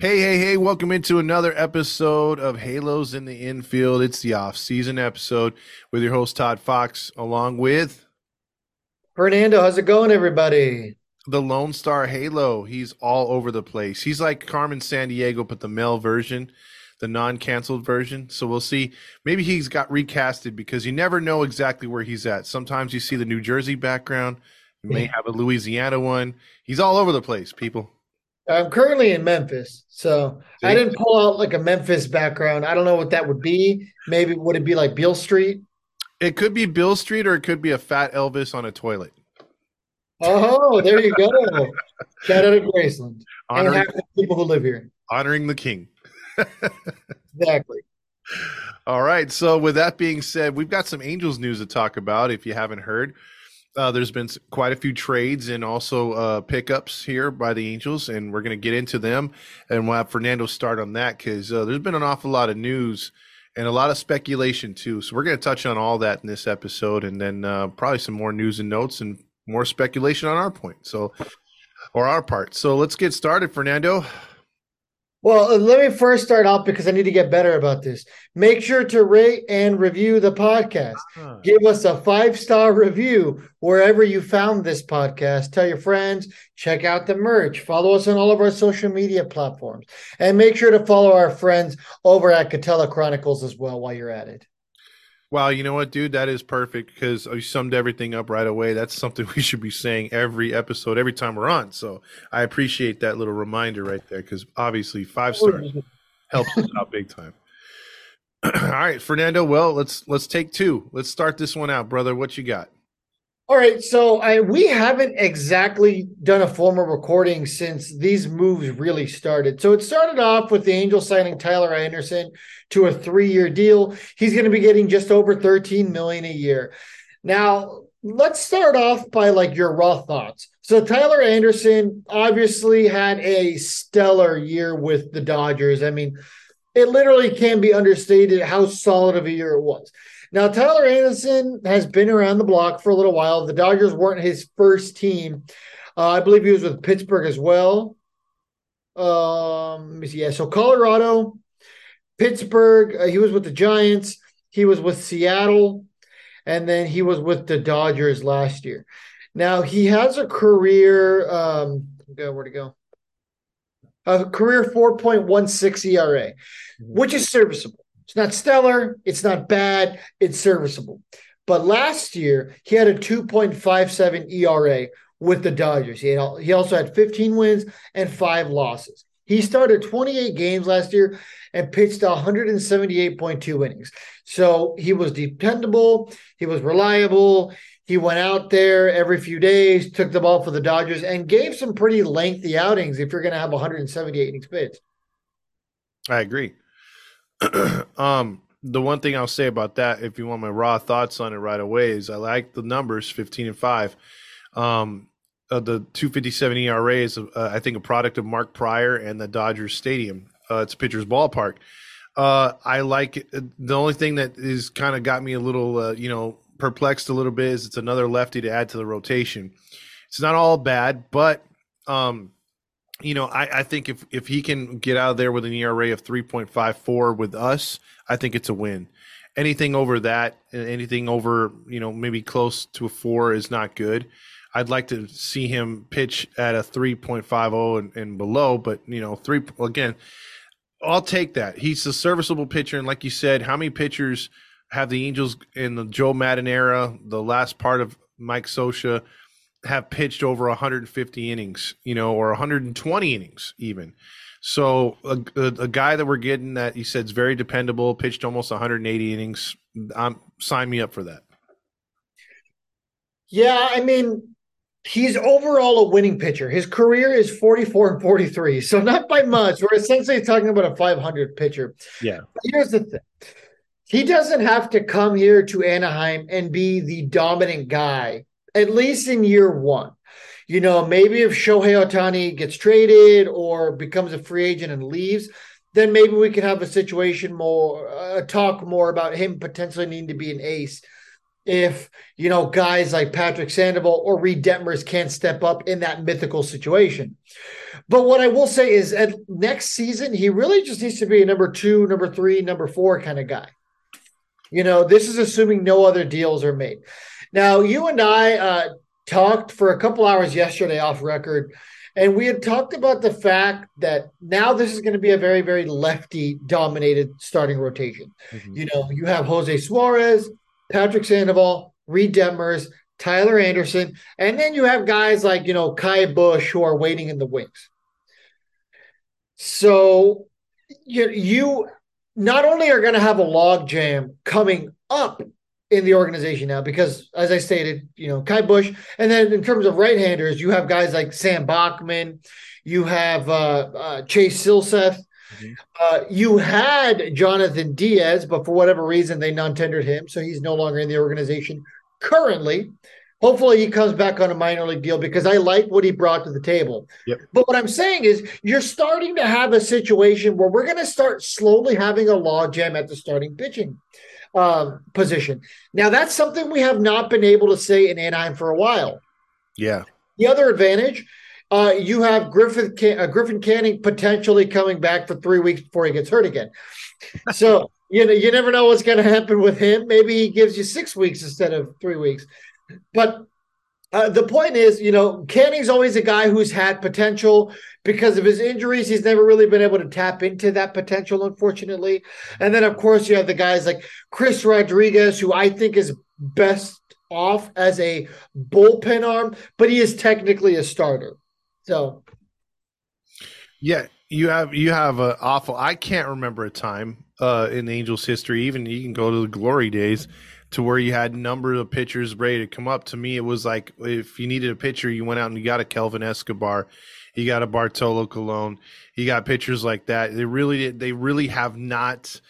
Hey, hey, hey, welcome into another episode of Halos in the Infield. It's the off season episode with your host, Todd Fox, along with Fernando. How's it going, everybody? the Lone Star Halo. He's all over the place. He's like Carmen Sandiego, but the male version, the non canceled version. So we'll see. Maybe he's got recasted because you never know exactly where he's at. Sometimes you see the New Jersey background, you may have a Louisiana one. He's all over the place, people. I'm currently in Memphis, so See? I didn't pull out like a Memphis background. I don't know what that would be. Maybe would it be like Beale Street? It could be Bill Street or it could be a fat Elvis on a toilet. Oh, there you go. Shout out to Graceland and Honoring, half the people who live here. honoring the king. Exactly. All right. So, with that being said, we've got some Angels news to talk about. If you haven't heard, uh, there's been quite a few trades and also uh, pickups here by the Angels, and we're going to get into them. And we'll have Fernando start on that because uh, there's been an awful lot of news and a lot of speculation too. So, we're going to touch on all that in this episode, and then uh, probably some more news and notes and more speculation on our point. So, or our part. So, let's get started, Fernando. Well, uh, let me first start off because I need to get better about this. Make sure to rate and review the podcast. Give us a five star review wherever you found this podcast. Tell your friends, check out the merch, follow us on all of our social media platforms, and make sure to follow our friends over at Catella Chronicles as well while you're at it. Wow, you know what, dude? That is perfect because you summed everything up right away. That's something we should be saying every episode, every time we're on. So I appreciate that little reminder right there because obviously five stars helps us out big time. All right, Fernando. Well, let's let's take two. Let's start this one out, brother. What you got? All right, so I we haven't exactly done a formal recording since these moves really started. So it started off with the Angels signing Tyler Anderson to a three-year deal. He's going to be getting just over 13 million a year. Now, let's start off by like your raw thoughts. So Tyler Anderson obviously had a stellar year with the Dodgers. I mean, it literally can be understated how solid of a year it was. Now, Tyler Anderson has been around the block for a little while. The Dodgers weren't his first team. Uh, I believe he was with Pittsburgh as well. Um. Yeah, so Colorado, Pittsburgh. Uh, he was with the Giants. He was with Seattle, and then he was with the Dodgers last year. Now he has a career. Um, go where to go? A career 4.16 ERA, which is serviceable. It's not stellar. It's not bad. It's serviceable. But last year, he had a 2.57 ERA with the Dodgers. He, had, he also had 15 wins and five losses. He started 28 games last year and pitched 178.2 innings. So he was dependable. He was reliable. He went out there every few days, took the ball for the Dodgers, and gave some pretty lengthy outings if you're going to have 178 innings pitched. I agree. um, the one thing I'll say about that, if you want my raw thoughts on it right away, is I like the numbers 15 and 5. Um, uh, the 257 ERA is, uh, I think, a product of Mark Prior and the Dodgers Stadium. Uh, it's pitcher's ballpark. Uh, I like it. The only thing that is kind of got me a little, uh, you know, perplexed a little bit is it's another lefty to add to the rotation. It's not all bad, but um, you know, I, I think if if he can get out of there with an ERA of 3.54 with us, I think it's a win. Anything over that, anything over, you know, maybe close to a four is not good. I'd like to see him pitch at a 3.50 and, and below, but you know, three again, I'll take that. He's a serviceable pitcher, and like you said, how many pitchers have the Angels in the Joe Maddon era, the last part of Mike Scioscia, have pitched over 150 innings, you know, or 120 innings even. So a, a, a guy that we're getting that you said is very dependable, pitched almost 180 innings. Um, sign me up for that. Yeah, I mean, he's overall a winning pitcher. His career is 44 and 43, so not by much. We're essentially talking about a 500 pitcher. Yeah. But here's the thing he doesn't have to come here to Anaheim and be the dominant guy, at least in year one. You know, maybe if Shohei Ohtani gets traded or becomes a free agent and leaves, then maybe we could have a situation more, uh, talk more about him potentially needing to be an ace. if you know guys like Patrick Sandoval or Reid Detmers can't step up in that mythical situation. But what I will say is, at next season, he really just needs to be a number two, number three, number four kind of guy. You know, this is assuming no other deals are made. Now, you and I uh, talked for a couple hours yesterday off record, and we had talked about the fact that now this is going to be a very, very lefty dominated starting rotation. Mm-hmm. You know, you have Jose Suarez, Patrick Sandoval, Reid Detmers, Tyler Anderson, and then you have guys like, you know, Ky Bush who are waiting in the wings. So you, you not only are going to have a log jam coming up in the organization now, because as I stated, you know, Ky Bush, and then in terms of right handers, you have guys like Sam Bachman, you have uh, uh, Chase Silseth. Mm-hmm. Uh, you had Jhonathan Diaz, but for whatever reason, they non tendered him. So he's no longer in the organization currently. Hopefully, he comes back on a minor league deal because I like what he brought to the table. Yep. But what I'm saying is, you're starting to have a situation where we're going to start slowly having a logjam at the starting pitching uh, position. Now, that's something we have not been able to say in Anaheim for a while. Yeah. The other advantage, uh, you have Griffin uh, Griffin Canning potentially coming back for three weeks before he gets hurt again. So you know you never know what's going to happen with him. Maybe he gives you six weeks instead of three weeks. But uh, the point is, you know, Canning's always a guy who's had potential because of his injuries. He's never really been able to tap into that potential, unfortunately. And then, of course, you have the guys like Chris Rodriguez, who I think is best off as a bullpen arm, but he is technically a starter. So, yeah, you have you have an awful. I can't remember a time uh, in Angels history. Even you can go to the glory days to where you had number of pitchers ready to come up. To me, it was like if you needed a pitcher, you went out and you got a Kelvin Escobar, you got a Bartolo Colon, you got pitchers like that. They really, they really have not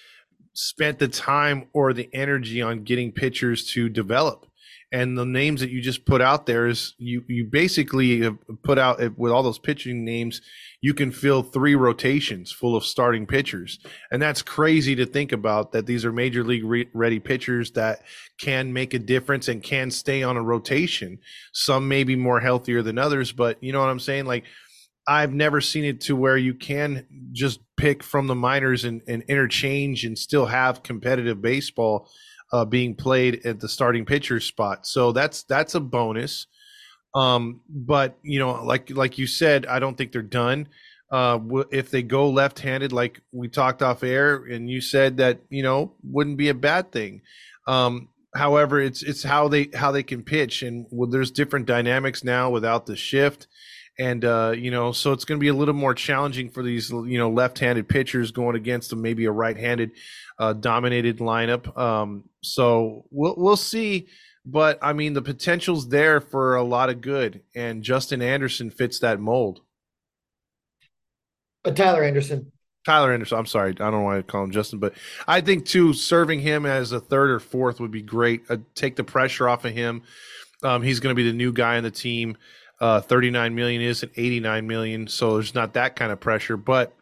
spent the time or the energy on getting pitchers to develop. And the names that you just put out there is you you basically put out with all those pitching names you can fill three rotations full of starting pitchers. And that's crazy to think about that these are major league re- ready pitchers that can make a difference and can stay on a rotation. Some may be more healthier than others, but you know what I'm saying? Like, I've never seen it to where you can just pick from the minors and, and interchange and still have competitive baseball uh, being played at the starting pitcher spot. So that's that's a bonus. Um, but you know, like like you said, I don't think they're done. Uh, if they go left-handed, like we talked off air, and you said that you know wouldn't be a bad thing. Um, however, it's it's how they how they can pitch, and well, there's different dynamics now without the shift, and uh, you know, so it's going to be a little more challenging for these you know left-handed pitchers going against maybe a right-handed uh, dominated lineup. Um, so we'll we'll see but I mean, the potential's there for a lot of good, and Justin Anderson fits that mold. But Tyler Anderson. Tyler Anderson. I'm sorry, I don't know why I call him Justin, but I think too serving him as a third or fourth would be great. Uh, take the pressure off of him. Um, he's going to be the new guy on the team. Uh, 39 million isn't 89 million, so there's not that kind of pressure. But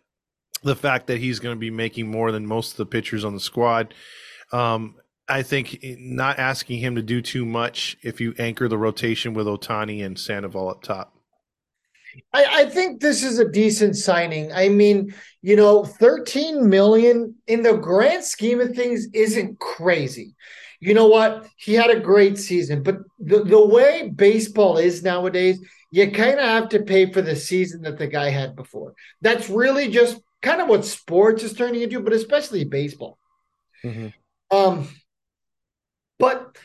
the fact that he's going to be making more than most of the pitchers on the squad, um, I think not asking him to do too much if you anchor the rotation with Ohtani and Sandoval up top. I, I, think this is a decent signing. I mean, you know, 13 million in the grand scheme of things isn't crazy. You know what? He had a great season, but the, the way baseball is nowadays, you kind of have to pay for the season that the guy had before. That's really just kind of what sports is turning into, but especially baseball. Mm-hmm. Um, but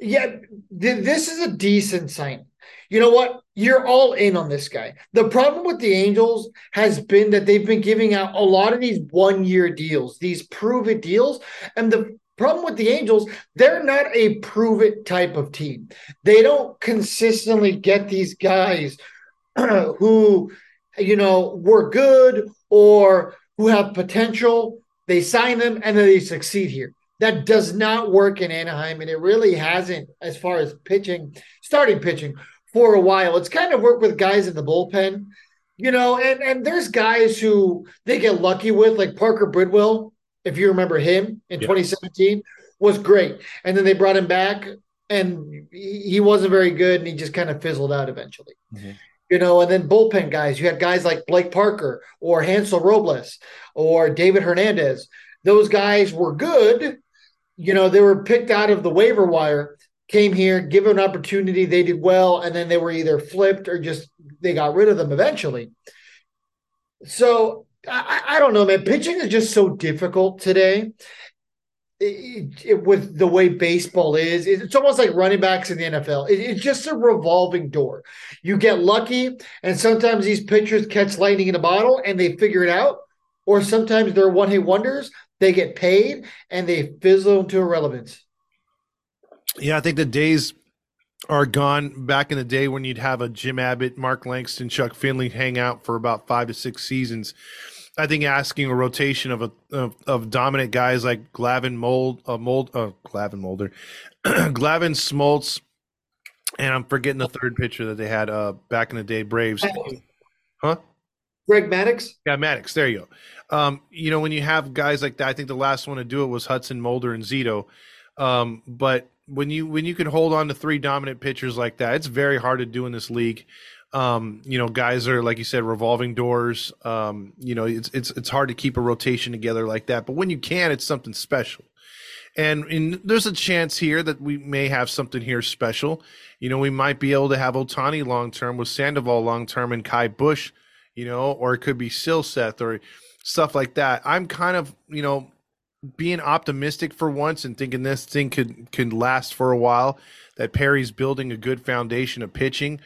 yeah, th- this is a decent sign. You know what? You're all in on this guy. The problem with the Angels has been that they've been giving out a lot of these one year deals, these prove it deals. And the problem with the Angels, they're not a prove it type of team. They don't consistently get these guys who, you know, were good or who have potential. They sign them and then they succeed here. That does not work in Anaheim, and it really hasn't as far as pitching, starting pitching for a while. It's kind of worked with guys in the bullpen, you know, and, and there's guys who they get lucky with, like Parker Bridwell, if you remember him in yeah. 2017, was great. And then they brought him back and he wasn't very good, and he just kind of fizzled out eventually. Mm-hmm. You know, and then bullpen guys. You had guys like Blake Parker or Hansel Robles or David Hernandez. Those guys were good. You know, they were picked out of the waiver wire, came here, given an opportunity, they did well, and then they were either flipped or just they got rid of them eventually. So I, I don't know, man. Pitching is just so difficult today. It, it, with the way baseball is, it's almost like running backs in the NFL. It, it's just a revolving door. You get lucky, and sometimes these pitchers catch lightning in a bottle and they figure it out, or sometimes they're one hit wonders. They get paid and they fizzle into irrelevance. Yeah, I think the days are gone back in the day when you'd have a Jim Abbott, Mark Langston, Chuck Finley hang out for about five to six seasons. I think asking a rotation of a of, of dominant guys like Glavine Mold, uh, Mold, uh, Glavine Molder, Glavine Smoltz, and I'm forgetting the third pitcher that they had uh, back in the day, Braves. Huh? Greg Maddux. Yeah, Maddux. There you go. Um, you know, when you have guys like that, I think the last one to do it was Hudson Mulder and Zito. Um, but when you when you can hold on to three dominant pitchers like that, it's very hard to do in this league. Um, you know, guys are like you said, revolving doors. Um, you know, it's it's it's hard to keep a rotation together like that. But when you can, it's something special. And, there's a chance here that we may have something here special. You know, we might be able to have Ohtani long term with Sandoval long term and Ky Bush, you know, or it could be Silseth or stuff like that. I'm kind of, you know, being optimistic for once and thinking this thing could can last for a while. That Perry's building a good foundation of pitching,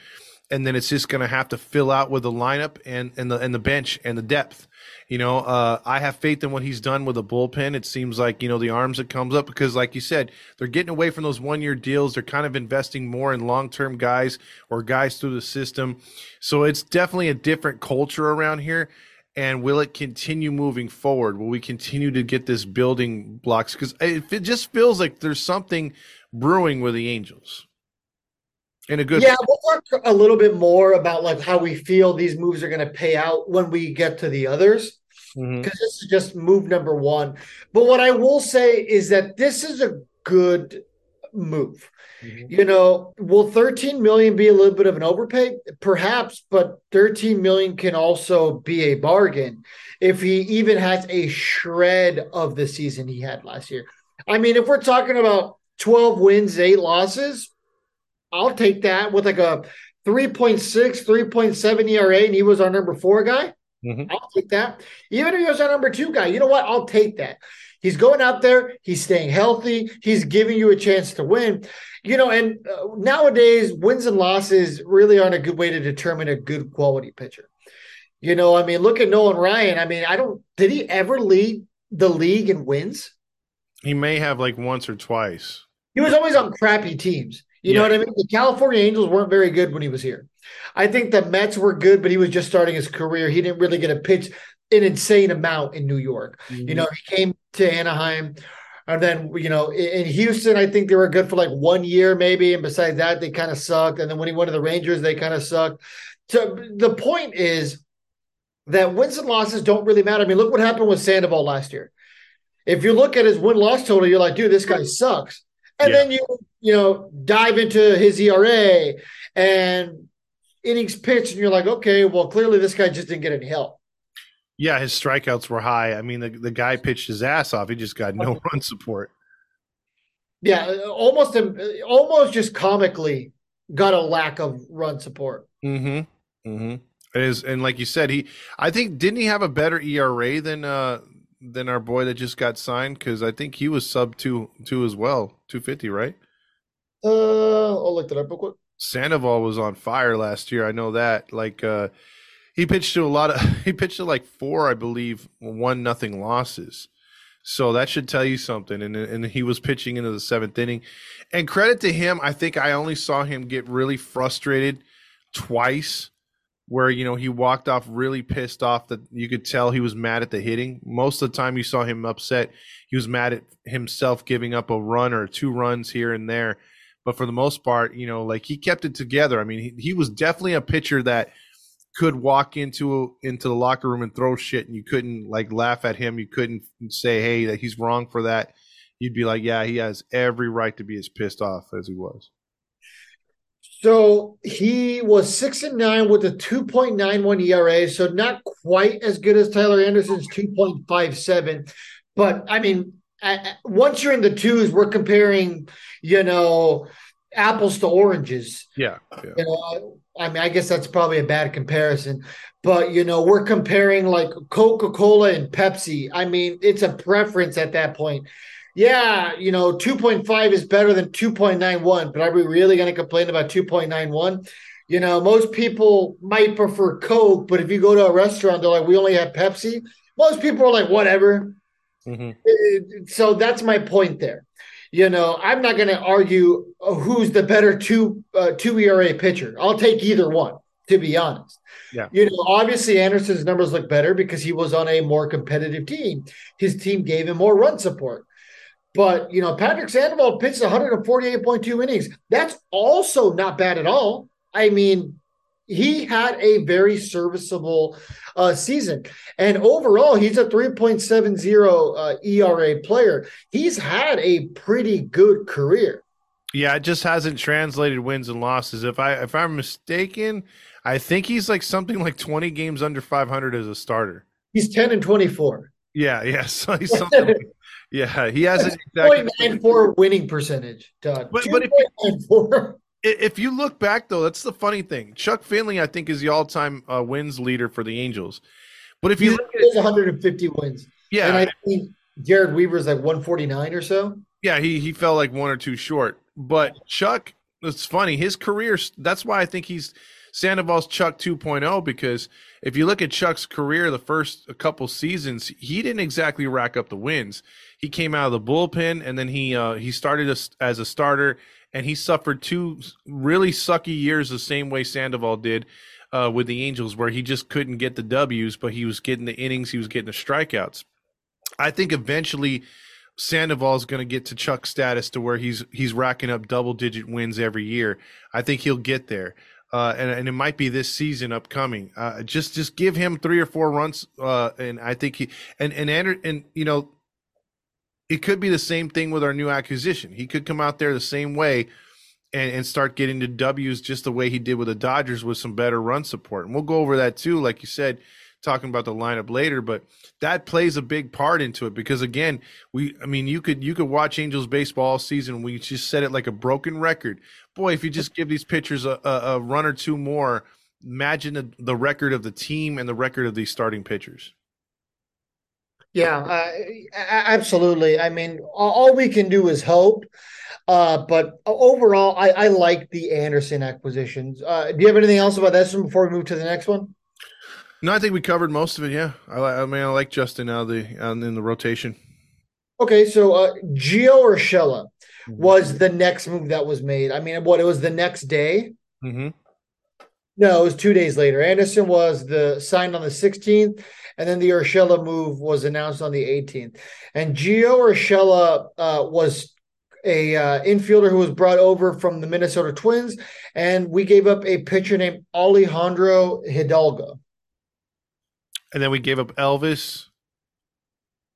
and then it's just going to have to fill out with the lineup and and the and the bench and the depth. You know, uh, I have faith in what he's done with the bullpen. It seems like you know the arms that comes up because, like you said, they're getting away from those one year deals. They're kind of investing more in long term guys or guys through the system. So it's definitely a different culture around here and will it continue moving forward? Will we continue to get this building blocks? Because it, it, just feels like there's something brewing with the Angels. In a good yeah, we'll talk a little bit more about like how we feel these moves are going to pay out when we get to the others because mm-hmm. this is just move number one. But what I will say is that this is a good move. Mm-hmm. You know, will 13 million be a little bit of an overpay? Perhaps, but 13 million can also be a bargain if he even has a shred of the season he had last year. I mean, if we're talking about 12 wins, eight losses, I'll take that with like a 3.6, 3.7 ERA, and he was our number four guy. Mm-hmm. I'll take that. Even if he was our number two guy, you know what? I'll take that. He's going out there, he's staying healthy, he's giving you a chance to win. You know, and uh, nowadays, wins and losses really aren't a good way to determine a good quality pitcher. You know, I mean, look at Nolan Ryan. I mean, I don't, did he ever lead the league in wins? He may have like once or twice. He was always on crappy teams. You yeah. know what I mean? The California Angels weren't very good when he was here. I think the Mets were good, but he was just starting his career. He didn't really get a pitch an insane amount in New York. Mm-hmm. You know, he came to Anaheim. And then, you know, in Houston, I think they were good for like one year, maybe. And besides that, they kind of sucked. And then when he went to the Rangers, they kind of sucked. So the point is that wins and losses don't really matter. I mean, look what happened with Sandoval last year. If you look at his win loss total, you're like, dude, this guy sucks. And yeah. then you, you know, dive into his ERA and innings pitched, and you're like, okay, well, clearly this guy just didn't get any help. Yeah, his strikeouts were high. I mean, the, the guy pitched his ass off. He just got no run support. Yeah, almost almost just comically got a lack of run support. Mm-hmm. Mm-hmm. It is, and like you said, he I think didn't he have a better ERA than uh than our boy that just got signed? Because I think he was sub two two as well, two fifty, right? Uh, I'll look that up real quick. Sandoval was on fire last year. I know that. Like, uh, he pitched to a lot of he pitched to like four, I believe, one nothing losses. So that should tell you something. And and he was pitching into the seventh inning. And credit to him, I think I only saw him get really frustrated twice, where you know he walked off really pissed off that you could tell he was mad at the hitting. Most of the time you saw him upset. He was mad at himself giving up a run or two runs here and there. But for the most part, you know, like he kept it together. I mean, he, he was definitely a pitcher that could walk into into the locker room and throw shit and you couldn't like laugh at him you couldn't say hey that he's wrong for that you'd be like, yeah, he has every right to be as pissed off as he was. So he was six and nine with a 2.91 ERA, so not quite as good as Tyler Anderson's 2.57. But I mean, Uh, once you're in the twos, we're comparing, you know, apples to oranges. Yeah. yeah. You know, I mean, I guess that's probably a bad comparison, but you know, we're comparing like Coca Cola and Pepsi. I mean, it's a preference at that point. Yeah, you know, 2.5 is better than 2.91, but are we really going to complain about 2.91? You know, most people might prefer Coke, but if you go to a restaurant, they're like, we only have Pepsi. Most people are like, whatever. Mm-hmm. So that's my point there. You know, I'm not going to argue uh, who's the better two uh, two ERA pitcher. I'll take either one, to be honest. Yeah. You know, obviously Anderson's numbers look better because he was on a more competitive team. His team gave him more run support. But you know, Patrick Sandoval pitched 148.2 innings. That's also not bad at all. I mean, he had a very serviceable uh, season. And overall, he's a 3.70 uh, ERA player. He's had a pretty good career. Yeah, it just hasn't translated wins and losses. If I if I'm mistaken, I think he's like something like 20 games under 500 as a starter. He's 10 and 24. Yeah, yeah. So he's something. like, yeah, he hasn't exactly. 0.94 winning percentage, Todd. But, but if, if you look back though, that's the funny thing. Chuck Finley, I think, is the all-time uh, wins leader for the Angels. But if you look at 150 wins, yeah, and I think Jered Weaver's like 149 or so. Yeah, he he fell like one or two short. But Chuck, it's funny. His career. That's why I think he's Sandoval's Chuck 2.0 because if you look at Chuck's career, the first couple seasons, he didn't exactly rack up the wins. He came out of the bullpen and then he uh, he started as, as a starter and he suffered two really sucky years the same way Sandoval did uh, with the Angels, where he just couldn't get the W's, but he was getting the innings, he was getting the strikeouts. I think eventually Sandoval is going to get to Chuck status to where he's he's racking up double digit wins every year. I think he'll get there. Uh, and, and it might be this season upcoming. Uh, just just give him three or four runs, uh, and I think he and and and, and you know it could be the same thing with our new acquisition. He could come out there the same way and, and start getting the W's just the way he did with the Dodgers with some better run support. And we'll go over that too, like you said, talking about the lineup later, but that plays a big part into it because again, we I mean you could you could watch Angels baseball all season. We just said it like a broken record. Boy, if you just give these pitchers a, a, a run or two more, imagine the, the record of the team and the record of these starting pitchers. Yeah, uh, absolutely. I mean, all we can do is hope. Uh, but overall, I, I like the Anderson acquisitions. Uh, do you have anything else about this one before we move to the next one? No, I think we covered most of it. Yeah, I, I mean, I like Justin now the in the rotation. Okay, so uh, Gio Urshela mm-hmm. was the next move that was made. I mean, what it was the next day. Mm-hmm. No, it was two days later. Anderson was the signed on the 16th, and then the Urshela move was announced on the 18th. And Gio Urshela uh, was a uh, infielder who was brought over from the Minnesota Twins, and we gave up a pitcher named Alejandro Hidalgo. And then we gave up Elvis,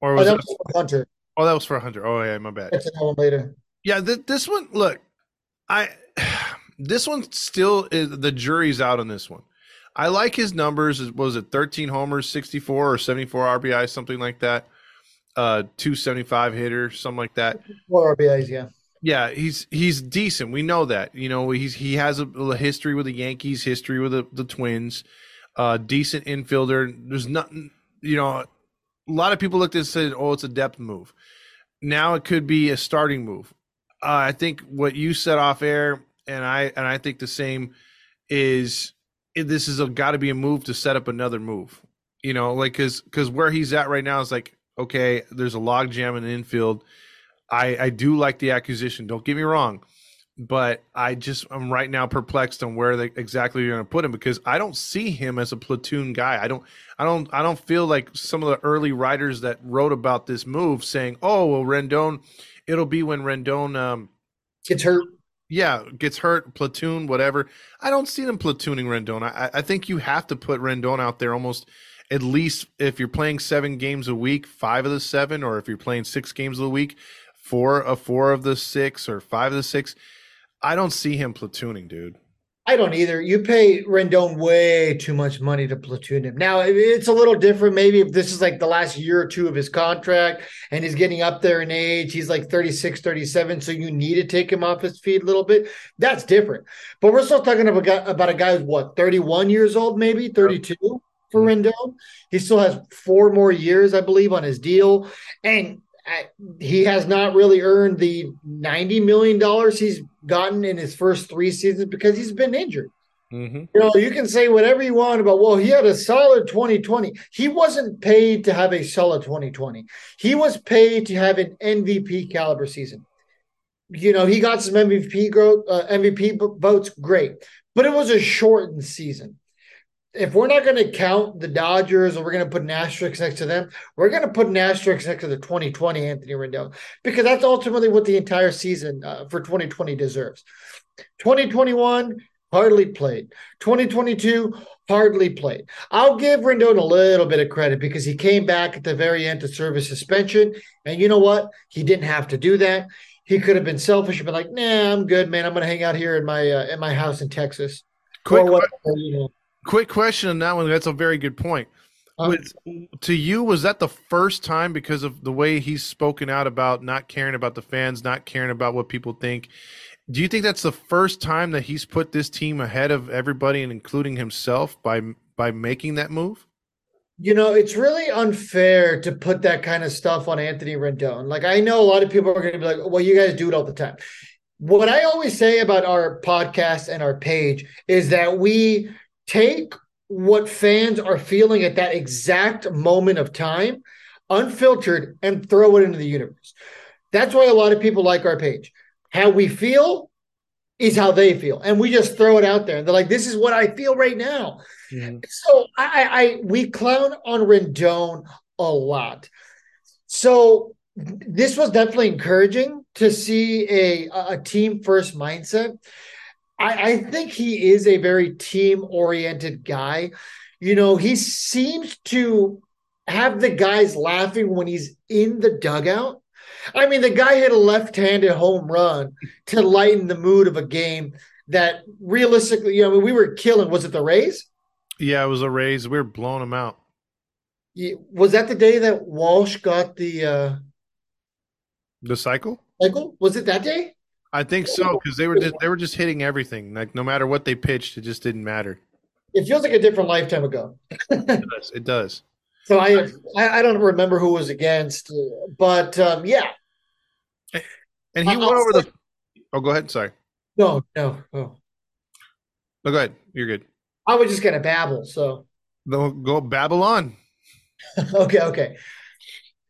or oh, was, oh, that was for Hunter? Oh, that was for Hunter. Oh yeah, my bad. That's one later. Yeah, th- this one. Look, I this one still is the jury's out on this one. I like his numbers. Was it 13 homers, 64 or 74 RBI, something like that? Uh, 275 hitter, something like that. Four RBIs, yeah. Yeah, he's he's decent. We know that. You know, he's he has a, a history with the Yankees, history with the, the Twins. Uh, decent infielder. There's nothing. You know, a lot of people looked at and said, "Oh, it's a depth move." Now it could be a starting move. Uh, I think what you said off air and I and I think the same is this is got to be a move to set up another move. You know, like because because where he's at right now is like okay, there's a log jam in the infield. I I do like the acquisition. Don't get me wrong, but I just I'm right now perplexed on where they exactly you're going to put him because I don't see him as a platoon guy. I don't I don't I don't feel like some of the early writers that wrote about this move saying, "Oh, well, Rendon, it'll be when Rendon um, gets hurt." Yeah, gets hurt, platoon, whatever. I don't see them platooning Rendon. I, I think you have to put Rendon out there almost at least if you're playing seven games a week, five of the seven, or if you're playing six games a week, four of four of the six or five of the six. I don't see him platooning, dude. I don't either. You pay Rendon way too much money to platoon him. Now it's a little different. Maybe if this is like the last year or two of his contract and he's getting up there in age, he's like 36, 37. So you need to take him off his feet a little bit. That's different. But we're still talking about, about a guy who's what, 31 years old, maybe 32 for mm-hmm. Rendon. He still has four more years, I believe, on his deal. And he has not really earned the $90 million he's gotten in his first three seasons because he's been injured. Mm-hmm. You know, you can say whatever you want about, well, he had a solid 2020. He wasn't paid to have a solid 2020. He was paid to have an MVP caliber season. You know, he got some MVP growth, uh, MVP votes, great, but it was a shortened season if we're not going to count the Dodgers or we're going to put an asterisk next to them, we're going to put an asterisk next to the 2020 Anthony Rendon because that's ultimately what the entire season uh, for 2020 deserves. 2021 hardly played. 2022 hardly played. I'll give Rendon a little bit of credit because he came back at the very end to serve his suspension, and you know what? He didn't have to do that. He could have been selfish and been like, "Nah, I'm good, man. I'm going to hang out here in my uh, in my house in Texas." Quick, whatever, you know Quick question on that one. That's a very good point. Uh-huh. With, to you, was that the first time because of the way he's spoken out about not caring about the fans, not caring about what people think? Do you think that's the first time that he's put this team ahead of everybody and including himself by by making that move? You know, it's really unfair to put that kind of stuff on Anthony Rendon. Like, I know a lot of people are going to be like, well, you guys do it all the time. What I always say about our podcast and our page is that we take what fans are feeling at that exact moment of time, unfiltered, and throw it into the universe. That's why a lot of people like our page. How we feel is how they feel, and we just throw it out there. And they're like, "This is what I feel right now." Mm-hmm. So I, I, we clown on Rendon a lot. So this was definitely encouraging to see a a team first mindset. I, I think he is a very team oriented guy. You know, he seems to have the guys laughing when he's in the dugout. I mean, the guy hit a left handed home run to lighten the mood of a game that realistically, you know, we were killing. Was it the Rays? Yeah, it was a Rays. We were blowing them out. Yeah, was that the day that Walsh got the uh the cycle? Cycle? Was it that day? I think so because they were just they were just hitting everything. Like no matter what they pitched, it just didn't matter. It feels like a different lifetime ago. it does. It does. So I I don't remember who was against, but um, yeah. And he i went over the. Oh, go ahead. Sorry. No, no, no. No, go ahead. You're good. I was just gonna babble. So. No, go Babylon. okay. Okay.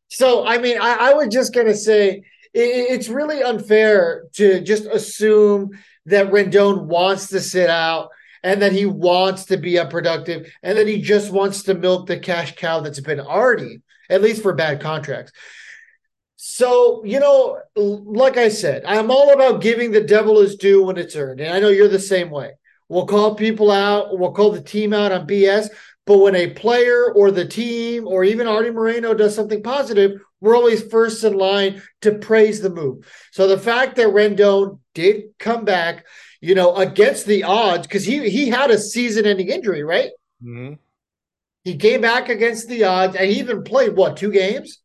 So I mean, I, I was just gonna say it's really unfair to just assume that Rendon wants to sit out and that he wants to be unproductive and that he just wants to milk the cash cow that's been already, at least for bad contracts. So, you know, like I said, I'm all about giving the devil his due when it's earned. And I know you're the same way. We'll call people out, we'll call the team out on BS. But when a player or the team or even Arte Moreno does something positive, we're always first in line to praise the move. So the fact that Rendon did come back, you know, against the odds, because he he had a season-ending injury, right? Mm-hmm. He came back against the odds, and he even played what two games?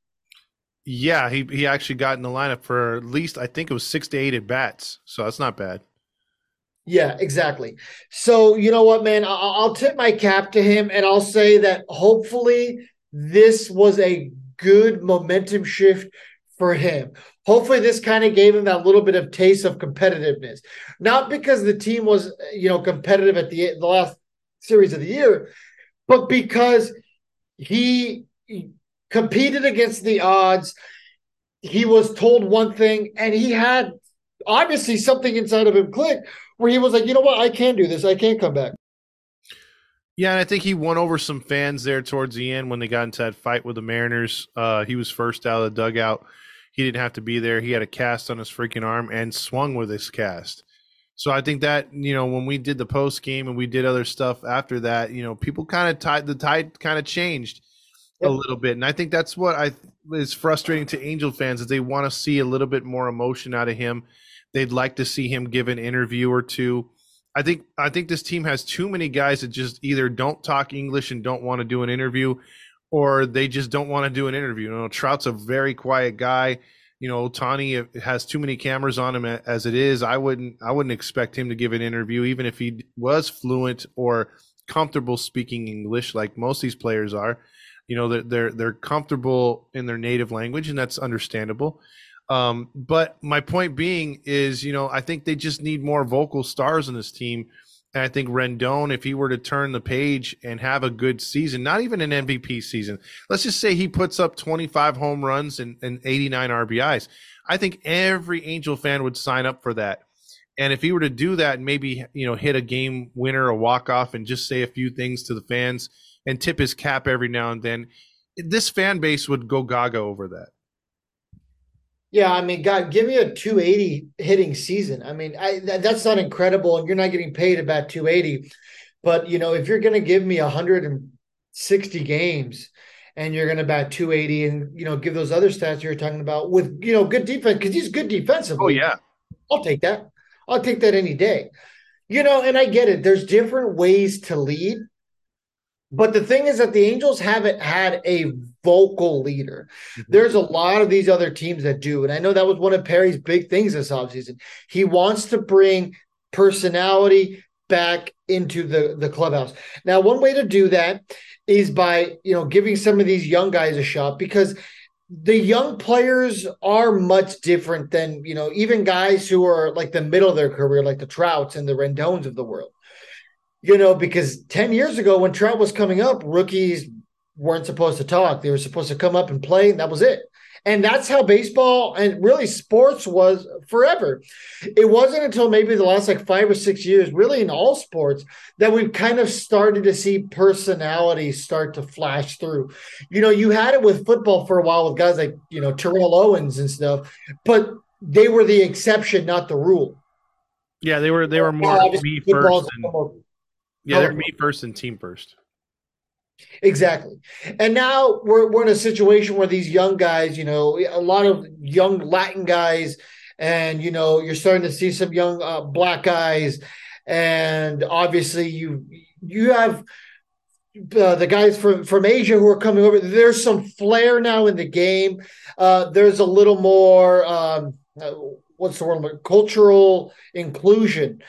Yeah, he he actually got in the lineup for at least I think it was six to eight at bats, so that's not bad. Yeah, exactly. So you know what, man, I'll, I'll tip my cap to him, and I'll say that hopefully this was a good momentum shift for him. Hopefully, this kind of gave him that little bit of taste of competitiveness. Not because the team was, you know, competitive at the, the last series of the year, but because he, competed against the odds. He was told one thing, and he had obviously something inside of him click where he was like, you know what, I can do this. I can come back. Yeah, and I think he won over some fans there towards the end when they got into that fight with the Mariners. Uh, he was first out of the dugout. He didn't have to be there. He had a cast on his freaking arm and swung with his cast. So I think that you know when we did the post game and we did other stuff after that, you know, people kind of tied the tide kind of changed a little bit, and I think that's what I is frustrating to Angel fans is they want to see a little bit more emotion out of him. They'd like to see him give an interview or two. I think I think this team has too many guys that just either don't talk English and don't want to do an interview, or they just don't want to do an interview. You know, Trout's a very quiet guy. You know, Tani has too many cameras on him as it is. I wouldn't I wouldn't expect him to give an interview, even if he was fluent or comfortable speaking English, like most of these players are. You know, they're they're, they're comfortable in their native language, and that's understandable. Um, but my point being is, you know, I think they just need more vocal stars in this team. And I think Rendon, if he were to turn the page and have a good season, not even an MVP season, let's just say he puts up 25 home runs and, and 89 RBIs. I think every Angel fan would sign up for that. And if he were to do that and maybe, you know, hit a game winner, a walk off, and just say a few things to the fans and tip his cap every now and then, this fan base would go gaga over that. Yeah, I mean, God, give me a 280 hitting season. I mean, I, that, that's not incredible, and you're not getting paid about 280. But you know, if you're going to give me 160 games and you're going to bat 280, and you know, give those other stats you're talking about with you know good defense because he's good defensively. Oh yeah, I'll take that. I'll take that any day. You know, and I get it. There's different ways to lead. But the thing is that the Angels haven't had a vocal leader. Mm-hmm. There's a lot of these other teams that do. And I know that was one of Perry's big things this offseason. He wants to bring personality back into the, the clubhouse. Now, one way to do that is by, you know, giving some of these young guys a shot because the young players are much different than, you know, even guys who are like the middle of their career, like the Trouts and the Rendones of the world you know, because 10 years ago when Trout was coming up, rookies weren't supposed to talk. They were supposed to come up and play, and that was it. And that's how baseball and really sports was forever. It wasn't until maybe the last like five or six years, really in all sports, that we've kind of started to see personalities start to flash through. You know, you had it with football for a while with guys like, you know, Terrell Owens and stuff, but they were the exception, not the rule. Yeah, they were they were more me first. And, yeah, they're oh. me first and team first. Exactly. And now we're, we're in a situation where these young guys, you know, a lot of young Latin guys, and, you know, you're starting to see some young uh, black guys. And obviously, you you have uh, the guys from from Asia who are coming over. There's some flair now in the game. Uh, there's a little more um, uh, what's the word? Cultural inclusion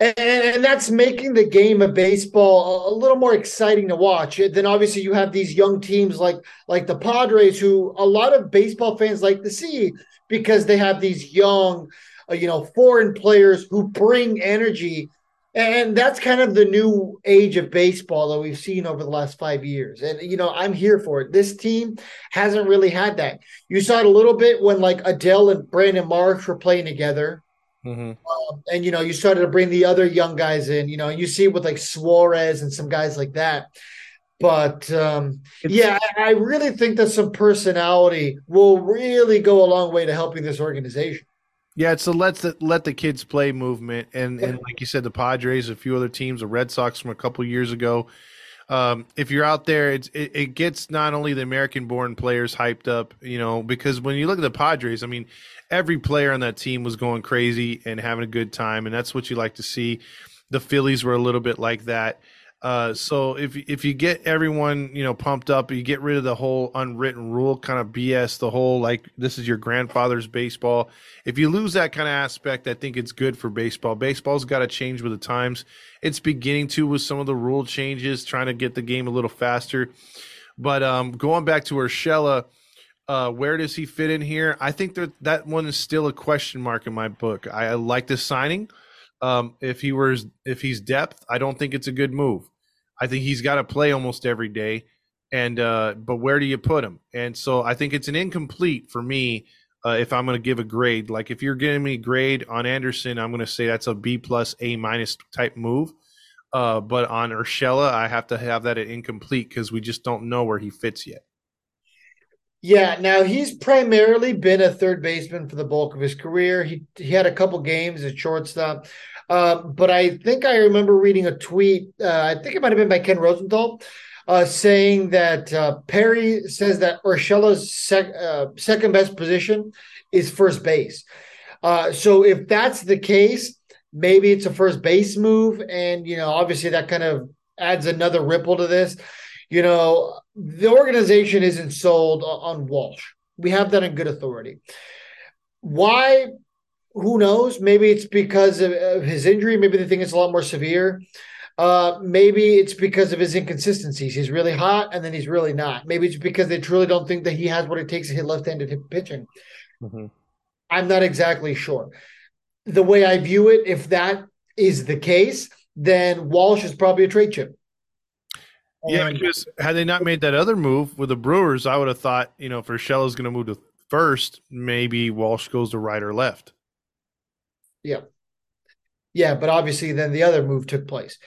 and, and that's making the game of baseball a, little more exciting to watch. Then obviously you have these young teams like like the Padres, who a lot of baseball fans like to see because they have these young, uh, you know, foreign players who bring energy. And that's kind of the new age of baseball that we've seen over the last five years. And, you know, I'm here for it. This team hasn't really had that. You saw it a little bit when like Adell and Brandon Marsh were playing together. Mm-hmm. Um, and you know, you started to bring the other young guys in. You know, you see with like Suarez and some guys like that. But um, yeah, I, I really think that some personality will really go a long way to helping this organization. Yeah, it's the let the let the kids play movement, and and like you said, the Padres, a few other teams, the Red Sox from a couple years ago. Um, if you're out there, it's, it, it gets not only the American-born players hyped up, you know, because when you look at the Padres, I mean, every player on that team was going crazy and having a good time, and that's what you like to see. The Phillies were a little bit like that. Uh, so if if you get everyone you know pumped up, you get rid of the whole unwritten rule kind of BS, the whole like this is your grandfather's baseball. If you lose that kind of aspect, I think it's good for baseball. Baseball's got to change with the times. It's beginning to with some of the rule changes, trying to get the game a little faster. But um, going back to Urshela – uh, where does he fit in here? I think that that one is still a question mark in my book. I, I like this signing. Um, if he was, if he's depth, I don't think it's a good move. I think he's got to play almost every day, and uh, but where do you put him? And so I think it's an incomplete for me. Uh, if I'm going to give a grade, like if you're giving me a grade on Anderson, I'm going to say that's a B plus, A minus type move. Uh, but on Urshela, I have to have that at incomplete because we just don't know where he fits yet. Yeah, now he's primarily been a third baseman for the bulk of his career. He he had a couple games at shortstop, uh, but I think I remember reading a tweet. Uh, I think it might have been by Ken Rosenthal, uh, saying that uh, Perry says that Urshela's sec- uh, second best position is first base. Uh, so if that's the case, maybe it's a first base move, and you know, obviously that kind of adds another ripple to this. You know, the organization isn't sold on Walsh. We have that in good authority. Why? Who knows? Maybe it's because of, of his injury. Maybe they think it's a lot more severe. Uh, maybe it's because of his inconsistencies. He's really hot and then he's really not. Maybe it's because they truly don't think that he has what it takes to hit left-handed pitching. Mm-hmm. I'm not exactly sure. The way I view it, if that is the case, then Walsh is probably a trade chip. Yeah, because had they not made that other move with the Brewers, I would have thought, you know, if Urshela's going to move to first, maybe Walsh goes to right or left. Yeah. Yeah, but obviously then the other move took place.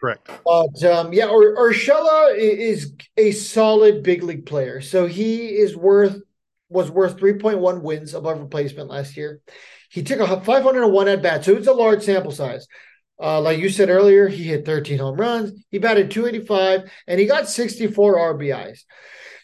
Correct. But um, yeah, Ur- Urshela is a solid big league player. So he is worth was worth 3.1 wins above replacement last year. He took a 501 at bat, so it's a large sample size. Uh, like you said earlier, he hit 13 home runs. He batted 285 and he got 64 RBIs.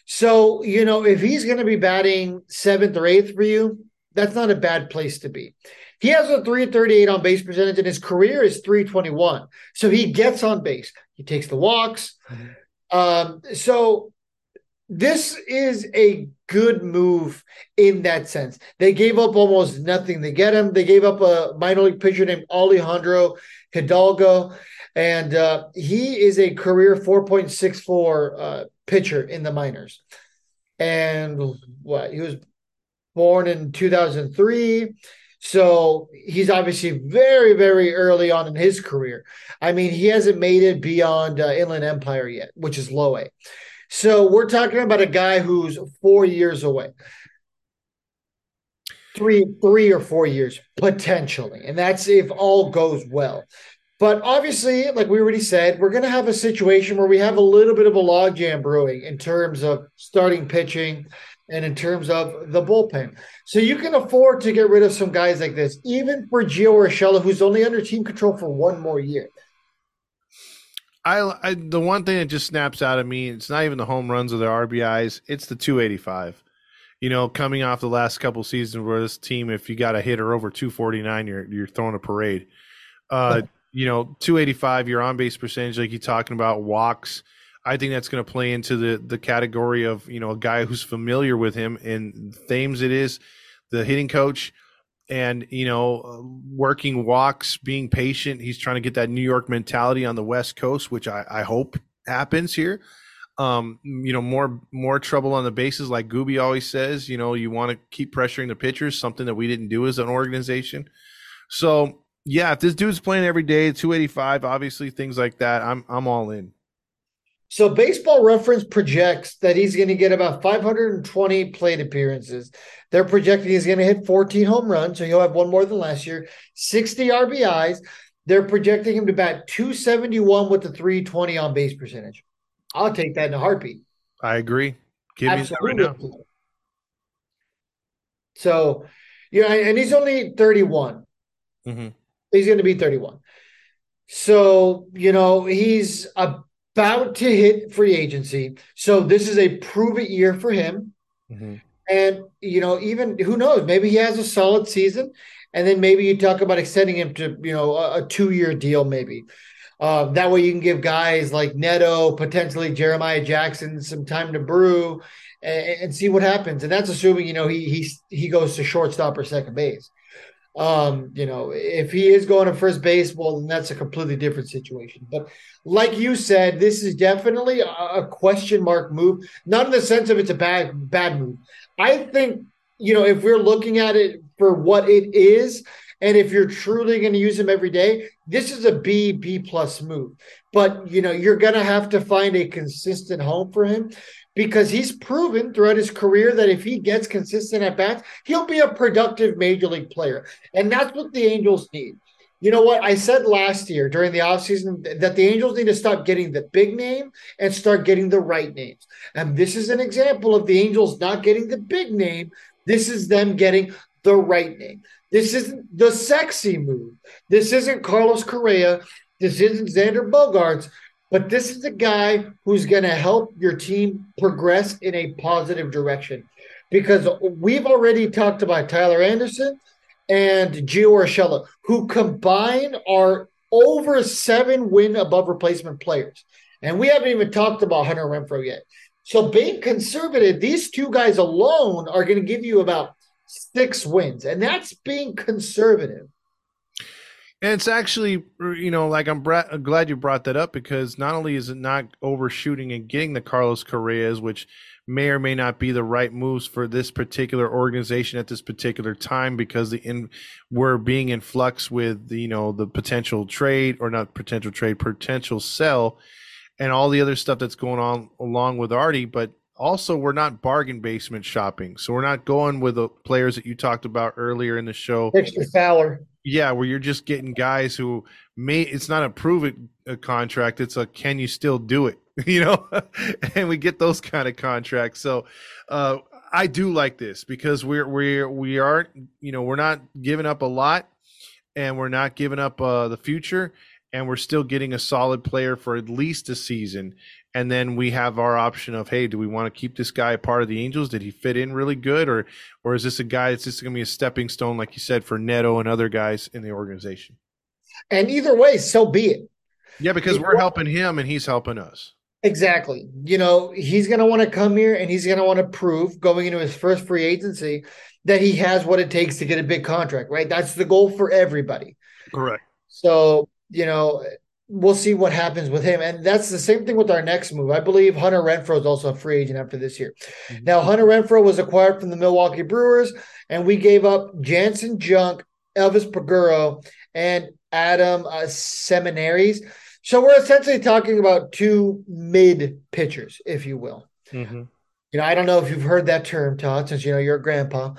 So, you know, if he's going to be batting seventh or eighth for you, that's not a bad place to be. He has a 338 on base percentage and his career is 321. So he gets on base. He takes the walks. Um, so this is a good move in that sense. They gave up almost nothing to get him. They gave up a minor league pitcher named Alejandro Hidalgo, and uh, he is a career 4.64 uh, pitcher in the minors. And what he was born in 2003. So he's obviously very, very early on in his career. I mean, he hasn't made it beyond uh, Inland Empire yet, which is low A. So we're talking about a guy who's four years away. Three, three or four years potentially. And that's if all goes well. But obviously, like we already said, we're going to have a situation where we have a little bit of a logjam brewing in terms of starting pitching and in terms of the bullpen. So you can afford to get rid of some guys like this, even for Gio Urshela, who's only under team control for one more year. I, I, the one thing that just snaps out of me, it's not even the home runs or the RBIs, it's the 285. You know, coming off the last couple seasons where this team, if you got a hitter over 249, you're you're throwing a parade. Uh, you know, 285, your on base percentage, like you're talking about walks. I think that's going to play into the the category of you know a guy who's familiar with him and Thames. It is the hitting coach and you know working walks being patient he's trying to get that new york mentality on the west coast which i, I hope happens here um, you know more more trouble on the bases like gooby always says you know you want to keep pressuring the pitchers something that we didn't do as an organization so yeah if this dude's playing every day 285 obviously things like that i'm i'm all in so baseball reference projects that he's going to get about 520 plate appearances. They're projecting he's going to hit 14 home runs, so he'll have one more than last year, 60 RBIs. They're projecting him to bat 271 with the 320 on base percentage. I'll take that in a heartbeat. I agree. Give Absolutely. me right. So, yeah, and he's only 31. Mm-hmm. He's going to be 31. So, you know, he's about to hit free agency. So this is a prove it year for him. Mm-hmm. And, you know, even who knows, maybe he has a solid season. And then maybe you talk about extending him to, you know, a, a two year deal, maybe. Uh, that way you can give guys like Neto, potentially Jeremiah Jackson, some time to brew and, and see what happens. And that's assuming, you know, he he he goes to shortstop or second base. Um, you know, if he is going to first base, well, then that's a completely different situation. But like you said, this is definitely a, a question mark move. Not in the sense of it's a bad bad move. I think you know if we're looking at it for what it is, and if you're truly going to use him every day, this is a B B plus move. But you know you're going to have to find a consistent home for him because he's proven throughout his career that if he gets consistent at bats, he'll be a productive major league player. And that's what the Angels need. You know what? I said last year during the offseason that the Angels need to stop getting the big name and start getting the right names. And this is an example of the Angels not getting the big name. This is them getting the right name. This isn't the sexy move. This isn't Carlos Correa. This isn't Xander Bogaerts. but this is a guy who's going to help your team progress in a positive direction because we've already talked about Tyler Anderson and Gio Urshela, who combined are over seven win above replacement players. And we haven't even talked about Hunter Renfroe yet. So being conservative, these two guys alone are going to give you about six wins, and that's being conservative. And it's actually, you know, like I'm bra- glad you brought that up because not only is it not overshooting and getting the Carlos Correas, which may or may not be the right moves for this particular organization at this particular time because the in we're being in flux with the, you know the potential trade or not potential trade potential sell and all the other stuff that's going on along with Artie, but also we're not bargain basement shopping. So we're not going with the players that you talked about earlier in the show. Dexter Fowler. Yeah, where you're just getting guys who may it's not a prove it a contract, it's a can you still do it? You know? and we get those kind of contracts. So uh I do like this because we're we're we aren't, you know, we're not giving up a lot and we're not giving up uh the future and we're still getting a solid player for at least a season. And then we have our option of, hey, do we want to keep this guy a part of the Angels? Did he fit in really good, or or is this a guy that's just going to be a stepping stone, like you said, for Neto and other guys in the organization? And either way, so be it. Yeah, because we're helping him and he's helping us. Exactly. You know, he's going to want to come here and he's going to want to prove going into his first free agency that he has what it takes to get a big contract, right? That's the goal for everybody. Correct. So you know, we'll see what happens with him. And that's the same thing with our next move. I believe Hunter Renfroe is also a free agent after this year. Mm-hmm. Now, Hunter Renfroe was acquired from the Milwaukee Brewers, and we gave up Janson Junk, Elvis Peguero, and Adam uh, Seminaris. So we're essentially talking about two mid pitchers, if you will. Mm-hmm. You know, I don't know if you've heard that term, Todd, since you know you're a grandpa,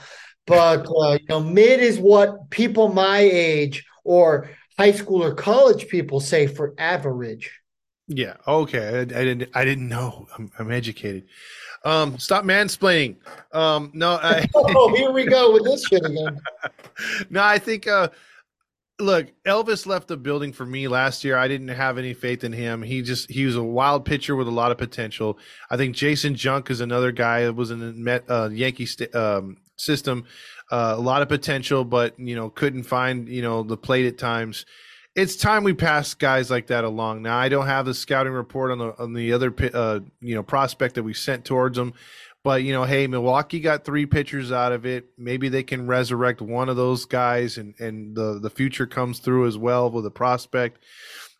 but uh, you know, mid is what people my age or high school or college people say for average. Yeah. Okay. I, I didn't. I didn't know. I'm, I'm educated. Um, stop mansplaining. Um, no. I, oh, here we go with this shit again. no, I think. Uh, look, Elvis left the building for me last year. I didn't have any faith in him. He just he was a wild pitcher with a lot of potential. I think Janson Junk is another guy that was in the Met, uh, Yankee st- um, system uh, a lot of potential, but you know couldn't find you know the plate at times. It's time we pass guys like that along. Now I don't have the scouting report on the on the other uh, you know prospect that we sent towards them, but you know hey Milwaukee got three pitchers out of it. Maybe they can resurrect one of those guys, and and the the future comes through as well with a prospect.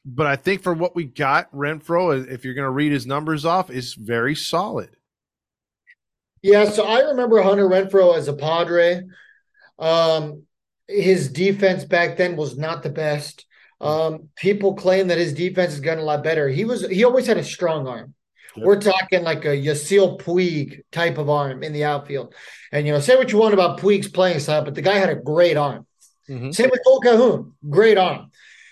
But I think for what we got, Renfroe, if you're going to read his numbers off, is very solid. Yeah, so I remember Hunter Renfroe as a Padre. Um, his defense back then was not the best. Um, people claim that his defense has gotten a lot better. He was he always had a strong arm. Yep. We're talking like a Yasiel Puig type of arm in the outfield. And you know, say what you want about Puig's playing style, but the guy had a great arm. Mm-hmm. Same with Cole Calhoun, great arm.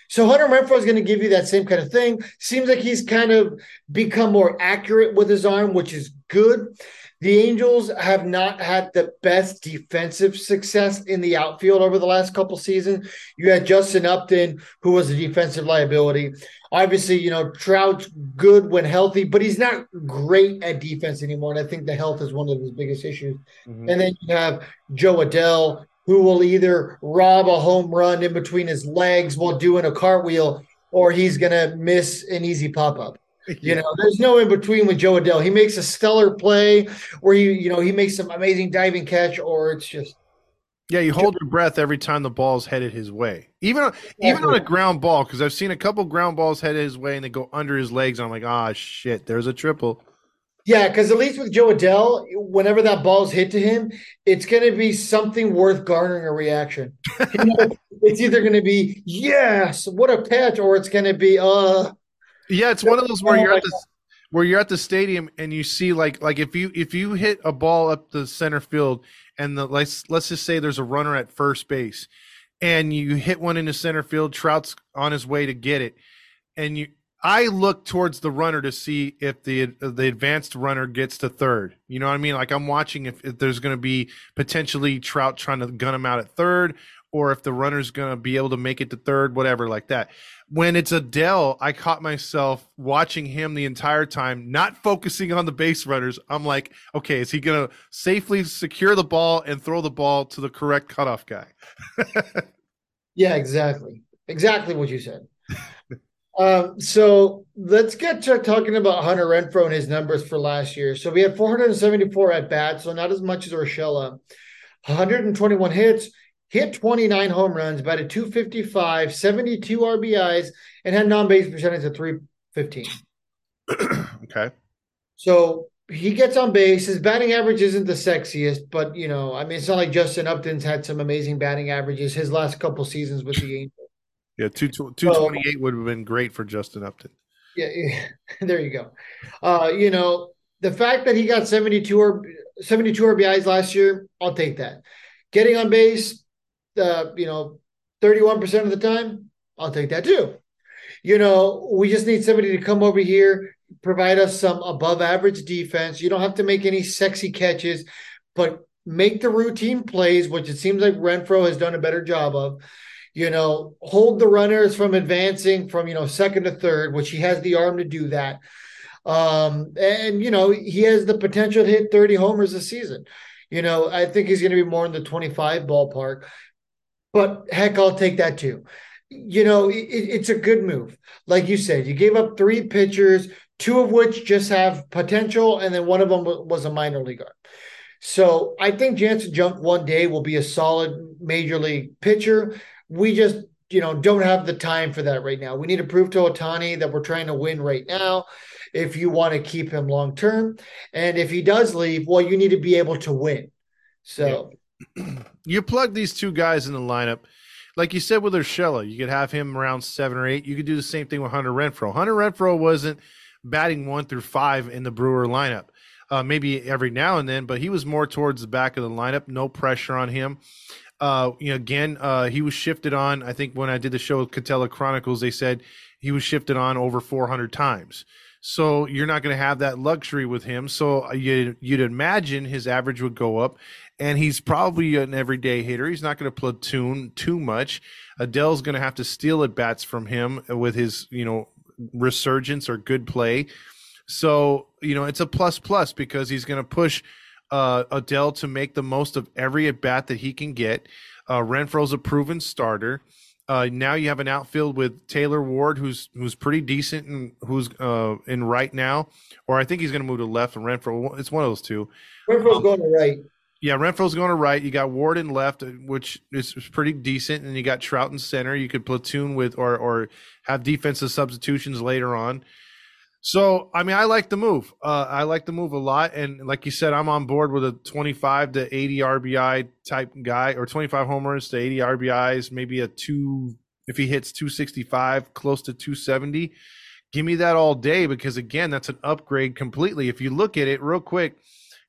So Hunter Renfroe is going to give you that same kind of thing. Seems like he's kind of become more accurate with his arm, which is good. The Angels have not had the best defensive success in the outfield over the last couple seasons. You had Justin Upton, who was a defensive liability. Obviously, you know, Trout's good when healthy, but he's not great at defense anymore. And I think the health is one of his biggest issues. Mm-hmm. And then you have Jo Adell, who will either rob a home run in between his legs while doing a cartwheel, or he's going to miss an easy pop up. You know, there's no in between with Jo Adell. He makes a stellar play, where he, you know, he makes some amazing diving catch, or it's just. Yeah, you hold your breath every time the ball's headed his way, even even on a ground ball. Because I've seen a couple ground balls headed his way and they go under his legs. And I'm like, ah, oh, shit, there's a triple. Yeah, because at least with Jo Adell, whenever that ball's hit to him, it's going to be something worth garnering a reaction. you know, it's either going to be yes, what a catch, or it's going to be uh yeah, it's one of those where you're at the where you're at the stadium and you see like like if you if you hit a ball up the center field and the let's let's just say there's a runner at first base and you hit one in the center field, Trout's on his way to get it, and you I look towards the runner to see if the the advanced runner gets to third. You know what I mean? Like I'm watching if, if there's going to be potentially Trout trying to gun him out at third, or if the runner's going to be able to make it to third, whatever, like that. When it's Adell, I caught myself watching him the entire time, not focusing on the base runners. I'm like, okay, is he going to safely secure the ball and throw the ball to the correct cutoff guy? yeah, exactly. Exactly what you said. Um, so let's get to talking about Hunter Renfroe and his numbers for last year. So we had 474 at bats, so not as much as Urshela. 121 hits, hit 29 home runs, batted 255, 72 RBIs, and had non base percentage of 315. okay. So he gets on base. His batting average isn't the sexiest, but you know, I mean, it's not like Justin Upton's had some amazing batting averages his last couple seasons with the Angels. Yeah, two two twenty eight would have been great for Justin Upton. Yeah, yeah there you go. Uh, you know, the fact that he got 72 or 72 RBIs last year, I'll take that. Getting on base, uh, you know, 31% of the time, I'll take that too. You know, we just need somebody to come over here, provide us some above average defense. You don't have to make any sexy catches, but make the routine plays, which it seems like Renfroe has done a better job of you know, hold the runners from advancing from, you know, second to third, which he has the arm to do that. Um, and, you know, he has the potential to hit 30 homers a season. You know, I think he's going to be more in the 25 ballpark, but heck, I'll take that too. You know, it, it's a good move. Like you said, you gave up three pitchers, two of which just have potential, and then one of them was a minor leaguer. So I think Janson Junk one day will be a solid major league pitcher we just you know don't have the time for that right now. We need to prove to Ohtani that we're trying to win right now. If you want to keep him long term, and if he does leave, well, you need to be able to win. So you plug these two guys in the lineup. Like you said with Urshela, you could have him around seven or eight. You could do the same thing with Hunter Renfroe. Hunter Renfroe wasn't batting one through five in the Brewer lineup. Uh, maybe every now and then, but he was more towards the back of the lineup. No pressure on him uh, you know, again, uh, he was shifted on. I think when I did the show with Catella Chronicles, they said he was shifted on over 400 times. So you're not going to have that luxury with him. So uh, you, you'd imagine his average would go up, and he's probably an everyday hitter. He's not going to platoon too much. Adell's going to have to steal at bats from him with his, you know, resurgence or good play. So you know, it's a plus plus because he's going to push uh, Adell to make the most of every at bat that he can get. Uh, Renfroe's a proven starter. Uh, now you have an outfield with Taylor Ward, who's who's pretty decent and who's uh, in right now, or I think he's going to move to left. And Renfroe, it's one of those two. Renfroe's um, going to right. Yeah, Renfroe's going to right. You got Ward in left, uh, which is, is pretty decent, and you got Trout in center. You could platoon with or or have defensive substitutions later on. So, I mean, I like the move. Uh, I like the move a lot. And like you said, I'm on board with a 25 to 80 RBI type guy or 25 homers to 80 RBIs, maybe a two, if he hits 265, close to 270. Give me that all day because, again, that's an upgrade completely. If you look at it real quick,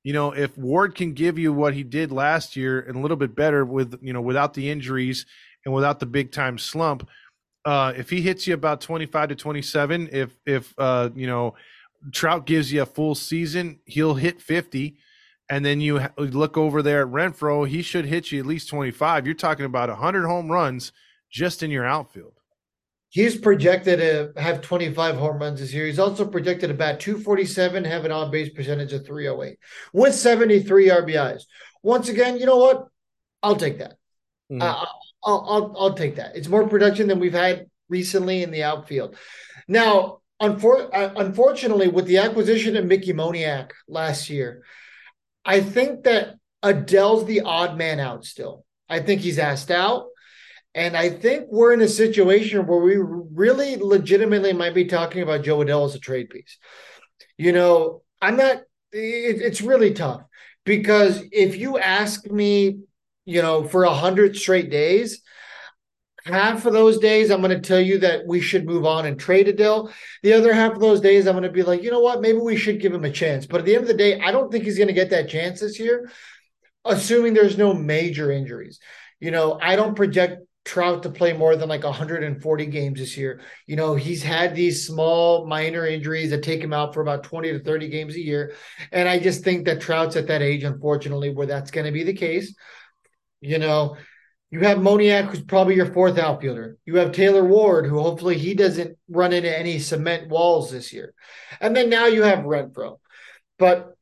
you know, if Ward can give you what he did last year and a little bit better with, you know, without the injuries and without the big time slump, uh, if he hits you about 25 to 27, if if uh, you know Trout gives you a full season, he'll hit 50. And then you look over there at Renfroe, he should hit you at least 25. You're talking about 100 home runs just in your outfield. He's projected to have 25 home runs this year. He's also projected to bat 247, have an on base percentage of 308 with 73 RBIs. Once again, you know what? I'll take that. Mm. Uh, I'll, I'll, I'll take that. It's more production than we've had recently in the outfield. Now, unfor- uh, unfortunately, with the acquisition of Mickey Moniak last year, I think that Adell's the odd man out still. I think he's asked out. And I think we're in a situation where we really legitimately might be talking about Jo Adell as a trade piece. You know, I'm not, it, it's really tough because if you ask me you know, for a hundred straight days. Half of those days, I'm going to tell you that we should move on and trade Adell. The other half of those days, I'm going to be like, you know what, maybe we should give him a chance. But at the end of the day, I don't think he's going to get that chance this year, assuming there's no major injuries. You know, I don't project Trout to play more than like 140 games this year. You know, he's had these small minor injuries that take him out for about 20 to 30 games a year. And I just think that Trout's at that age, unfortunately, where that's going to be the case. You know, You have Moniak, who's probably your fourth outfielder. You have Taylor Ward, who hopefully he doesn't run into any cement walls this year. And then now you have Renfroe. But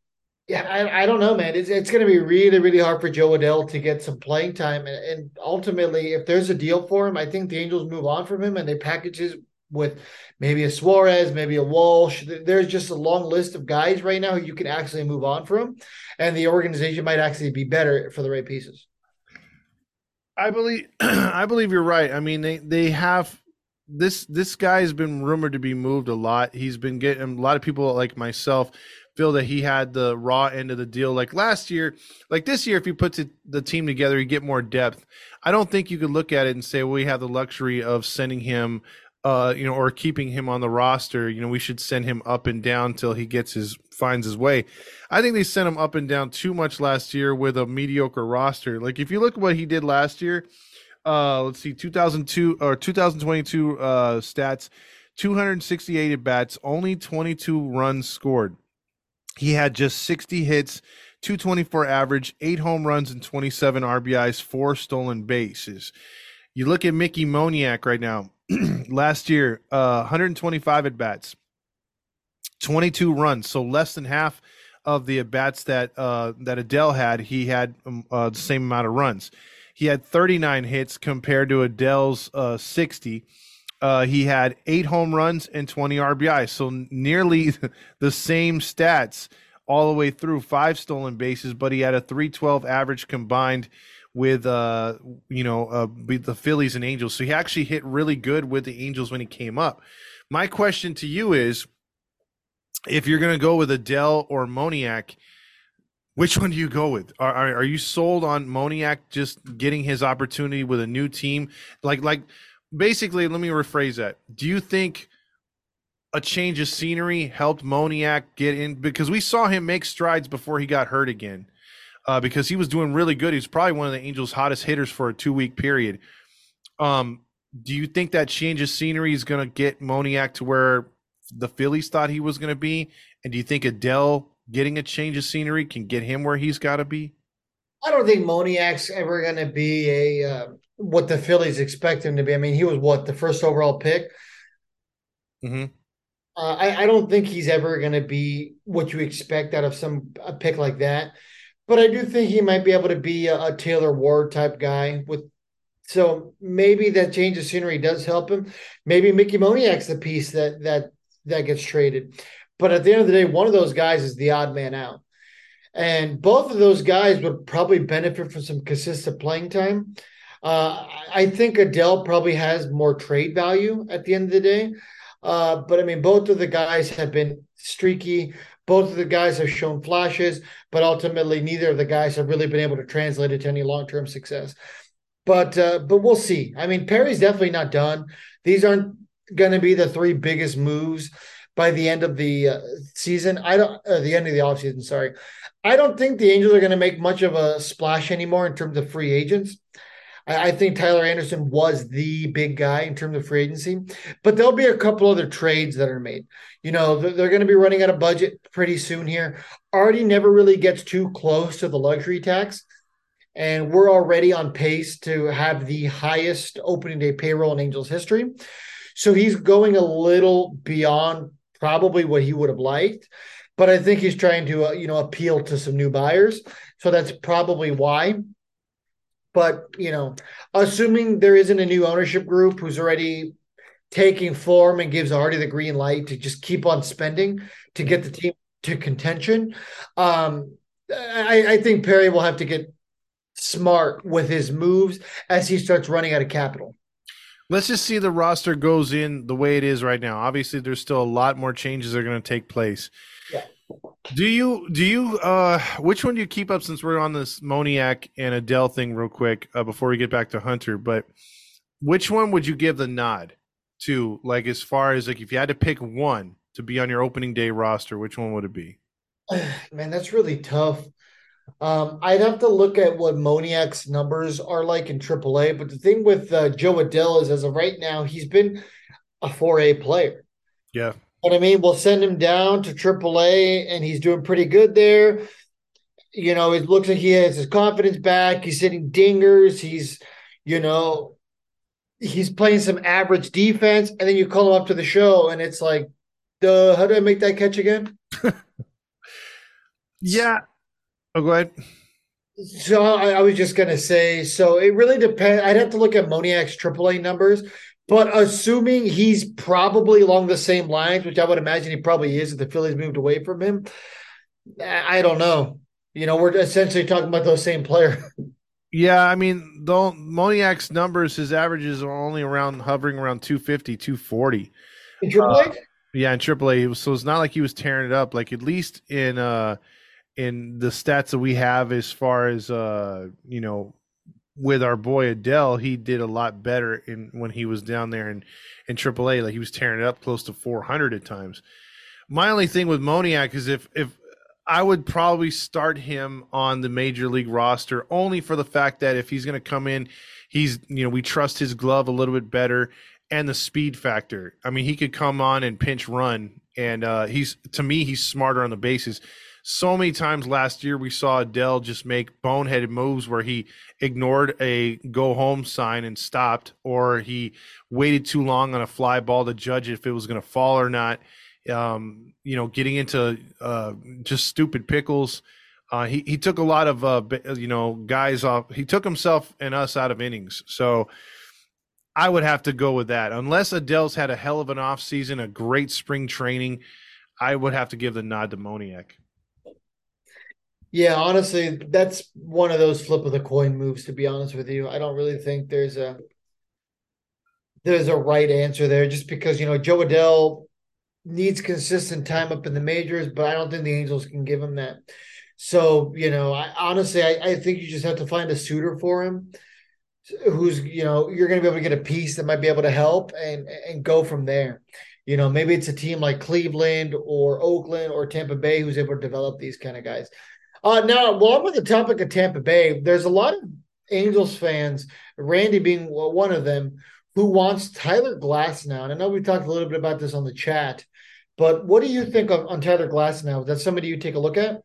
yeah, I, I don't know, man. It's, it's going to be really, really hard for Jo Adell to get some playing time. And, and ultimately, if there's a deal for him, I think the Angels move on from him and they package his with maybe a Suarez, maybe a Walsh. There's just a long list of guys right now who you can actually move on from, and the organization might actually be better for the right pieces. I believe I believe you're right. I mean, they they have this this guy has been rumored to be moved a lot. He's been getting a lot of people like myself feel that he had the raw end of the deal. Like last year, like this year, if you put the team together, you get more depth. I don't think you could look at it and say, well, we have the luxury of sending him uh, you know, or keeping him on the roster. You know, we should send him up and down till he gets his finds his way. I think they sent him up and down too much last year with a mediocre roster. Like if you look at what he did last year, uh, let's see, 2002 or 2022 uh, stats, 268 at bats, only 22 runs scored. He had just 60 hits, 224 average, eight home runs, and 27 RBIs, four stolen bases. You look at Mickey Moniak right now. last year, uh, 125 at bats, 22 runs, so less than half of the at bats that uh, that Adell had. He had um, uh, the same amount of runs. He had 39 hits compared to Adell's uh, 60. Uh, he had eight home runs and 20 RBI, so nearly the same stats all the way through. Five stolen bases, but he had a 312 average combined with uh you know uh the Phillies and Angels. So he actually hit really good with the Angels when he came up. My question to you is if you're going to go with Adell or Moniak, which one do you go with? Are, are, are you sold on Moniak just getting his opportunity with a new team? Like like basically, let me rephrase that. Do you think a change of scenery helped Moniak get in because we saw him make strides before he got hurt again uh, because he was doing really good. He's probably one of the Angels' hottest hitters for a two week period. Um, do you think that change of scenery is going to get Moniak to where the Phillies thought he was going to be? And do you think Adell getting a change of scenery can get him where he's got to be? I don't think Moniak's ever going to be a uh, what the Phillies expect him to be. I mean, he was what the first overall pick. Mm-hmm. Uh, I, I, don't think he's ever going to be what you expect out of some a pick like that but I do think he might be able to be a, a Taylor Ward type guy with so maybe that change of scenery does help him. Maybe Mickey Moniak's the piece that that that gets traded. But at the end of the day, one of those guys is the odd man out. And both of those guys would probably benefit from some consistent playing time. Uh, I think Adell probably has more trade value at the end of the day. Uh, but I mean, both of the guys have been streaky. Both of the guys have shown flashes, but ultimately, neither of the guys have really been able to translate it to any long term success. But uh, but we'll see. I mean, Perry's definitely not done. These aren't going to be the three biggest moves by the end of the uh, season. I don't uh, the end of the offseason, sorry. I don't think the Angels are going to make much of a splash anymore in terms of free agents. I, I, think Tyler Anderson was the big guy in terms of free agency, but there'll be a couple other trades that are made. You know, they're, they're going to be running out of budget pretty soon here. Artie never really gets too close to the luxury tax. And we're already on pace to have the highest opening day payroll in Angels history. So he's going a little beyond probably what he would have liked but I think he's trying to, uh, you know, appeal to some new buyers. So that's probably why. But you know, assuming there isn't a new ownership group who's already taking form and gives Artie the green light to just keep on spending to get the team to contention, um, I, I think Perry will have to get smart with his moves as he starts running out of capital. Let's just see the roster goes in the way it is right now. Obviously, there's still a lot more changes that are going to take place. Do you do you uh which one do you keep up since we're on this Moniak and Adell thing real quick uh, before we get back to Hunter? But which one would you give the nod to? Like as far as like if you had to pick one to be on your opening day roster, which one would it be? Man, that's really tough. Um, I'd have to look at what Moniak's numbers are like in AAA. But the thing with uh, Jo Adell is, as of right now, he's been a 4A player. Yeah. What I mean, we'll send him down to AAA, and he's doing pretty good there. You know, it looks like he has his confidence back. He's hitting dingers. He's, you know, he's playing some average defense, and then you call him up to the show, and it's like, duh, how do I make that catch again? yeah. Oh, go ahead. So I, I, was just gonna say, so it really depends. I'd have to look at Moniak's AAA numbers, but assuming he's probably along the same lines, which I would imagine he probably is if the Phillies moved away from him, I don't know. You know, we're essentially talking about those same player. Yeah, I mean, though Moniak's numbers, his averages are only around hovering around 250, 240. In AAA? Uh, yeah, in AAA. So it's not like he was tearing it up. Like at least in uh in the stats that we have as far as uh you know with our boy Adell, he did a lot better in when he was down there in in AAA. Like he was tearing it up close to 400 at times. My only thing with Moniak is if if I would probably start him on the major league roster only for the fact that if he's going to come in, he's you know we trust his glove a little bit better and the speed factor. I mean, he could come on and pinch run, and uh, he's to me he's smarter on the bases. So many times last year we saw Adell just make boneheaded moves where he ignored a go home sign and stopped, or he waited too long on a fly ball to judge if it was going to fall or not um, you know, getting into uh, just stupid pickles. Uh, he he took a lot of uh, you know guys off. He took himself and us out of innings. So I would have to go with that. Unless Adell's had a hell of an off season, a great spring training, I would have to give the nod to Moniak. Yeah, honestly, that's one of those flip of the coin moves. To be honest with you, I don't really think there's a there's a right answer there. Just because you know Jo Adell needs consistent time up in the majors, but I don't think the Angels can give him that. So, you know, I honestly I, I think you just have to find a suitor for him who's, you know, you're gonna be able to get a piece that might be able to help and and go from there. You know, maybe it's a team like Cleveland or Oakland or Tampa Bay who's able to develop these kind of guys. Uh now while I'm on the topic of Tampa Bay, there's a lot of Angels fans, Randy being one of them, who wants Tyler Glasnow. And I know we talked a little bit about this on the chat but what do you think of, on Tyler Glasnow? Is that somebody you take a look at?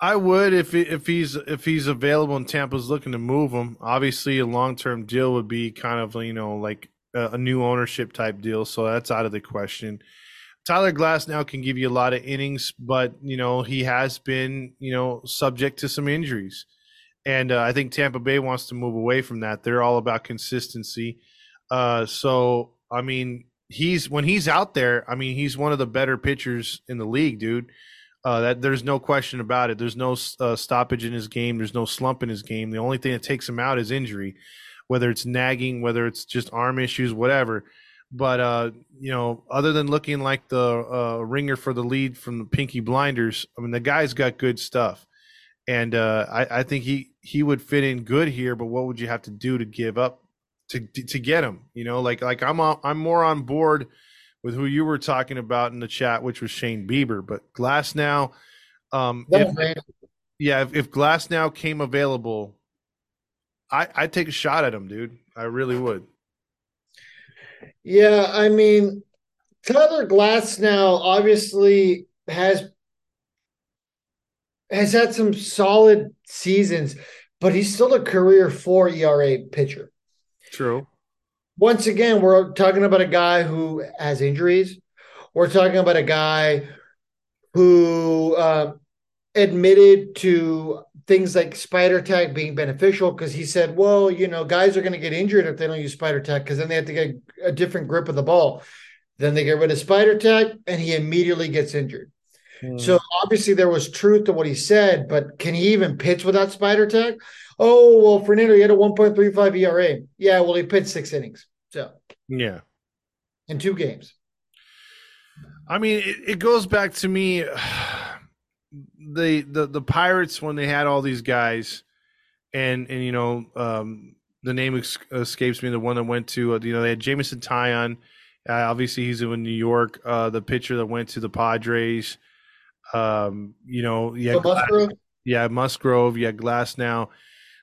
I would if if he's if he's available and Tampa's looking to move him. Obviously, a long term deal would be kind of you know like a, a, new ownership type deal, so that's out of the question. Tyler Glasnow can give you a lot of innings, but you know he has been you know subject to some injuries, and uh, I think Tampa Bay wants to move away from that. They're all about consistency. Uh, so I mean, he's when he's out there, I mean, he's one of the better pitchers in the league, dude. Uh, that there's no question about it. There's no uh, stoppage in his game. There's no slump in his game. The only thing that takes him out is injury, whether it's nagging, whether it's just arm issues, whatever. But uh, you know, other than looking like the uh, ringer for the lead from the Peaky Blinders, I mean, the guy's got good stuff, and uh, I, I think he he would fit in good here. But what would you have to do to give up to to get him. You know, like like I'm I'm more on board with who you were talking about in the chat, which was Shane Bieber, but Glasnow. Um, if, yeah, if, if Glasnow came available, I I'd take a shot at him, dude. I really would. Yeah, I mean, Tyler Glasnow obviously has has had some solid seasons, but he's still a career four ERA pitcher. True. Once again, we're talking about a guy who has injuries. We're talking about a guy who uh, admitted to things like spider tack being beneficial because he said, well, you know, guys are going to get injured if they don't use spider tack because then they have to get a different grip of the ball. Then they get rid of spider tack and he immediately gets injured. Hmm. So obviously there was truth to what he said, but can he even pitch without spider tack? oh well, Fernando, he had a 1.35 ERA. Yeah, well, he pitched six innings. So yeah, in two games. I mean, it, it goes back to me. The, the the Pirates when they had all these guys, and and you know um, the name ex- escapes me. The one that went to uh, you know they had Jameson Taillon. Uh, obviously, he's in New York. Uh, the pitcher that went to the Padres. Um, you know, yeah, Musgrove. Yeah, Musgrove. Yeah, Glass. Now,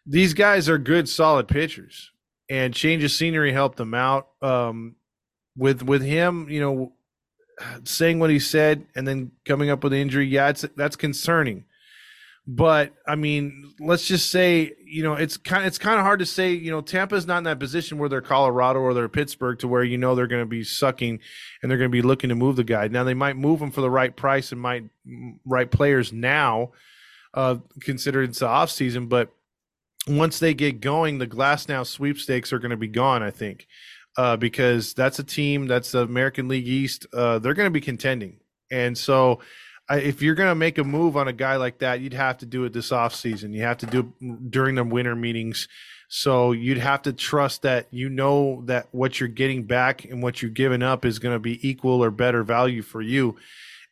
these guys are good, solid pitchers, and change of scenery helped them out. Um, with with him, you know, saying what he said and then coming up with injury, yeah, it's that's concerning. But I mean, let's just say, you know, it's kind it's kind of hard to say, you know, Tampa's not in that position where they're Colorado or they're Pittsburgh to where you know they're going to be sucking and they're going to be looking to move the guy. Now they might move him for the right price and might right players now, uh, considering it's the off season. But once they get going, the Glasnow sweepstakes are going to be gone. I think uh, because that's a team that's the American League East. Uh, they're going to be contending, and so if you're going to make a move on a guy like that, you'd have to do it this off season. You have to do it during the winter meetings. So you'd have to trust that you know that what you're getting back and what you're giving up is going to be equal or better value for you.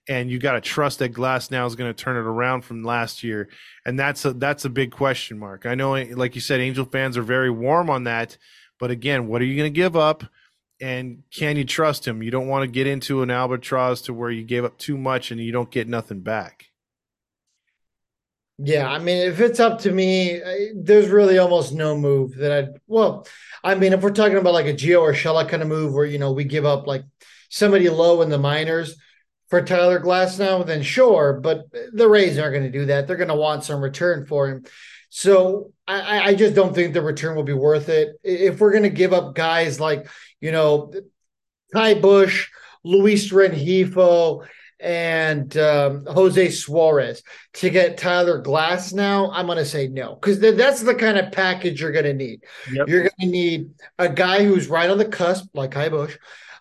And you got to trust that Glasnow is going to turn it around from last year. And that's a that's a big question mark. I know, like you said, Angel fans are very warm on that. But again, what are you going to give up? And can you trust him? You don't want to get into an albatross to where you gave up too much and you don't get nothing back. Yeah, I mean, if it's up to me, there's really almost no move that I'd. Well, I mean, if we're talking about like a Gio Urshela kind of move where you know we give up like somebody low in the minors for Tyler Glasnow, then sure. But the Rays aren't going to do that. They're going to want some return for him. So I, I just don't think the return will be worth it. If we're going to give up guys like you know, Ky Bush, Luis Rengifo, and um, Jose Suarez to get Tyler Glasnow, I'm going to say no because th- that's the kind of package you're going to need. Yep. You're going to need a guy who's right on the cusp, like Ky Bush,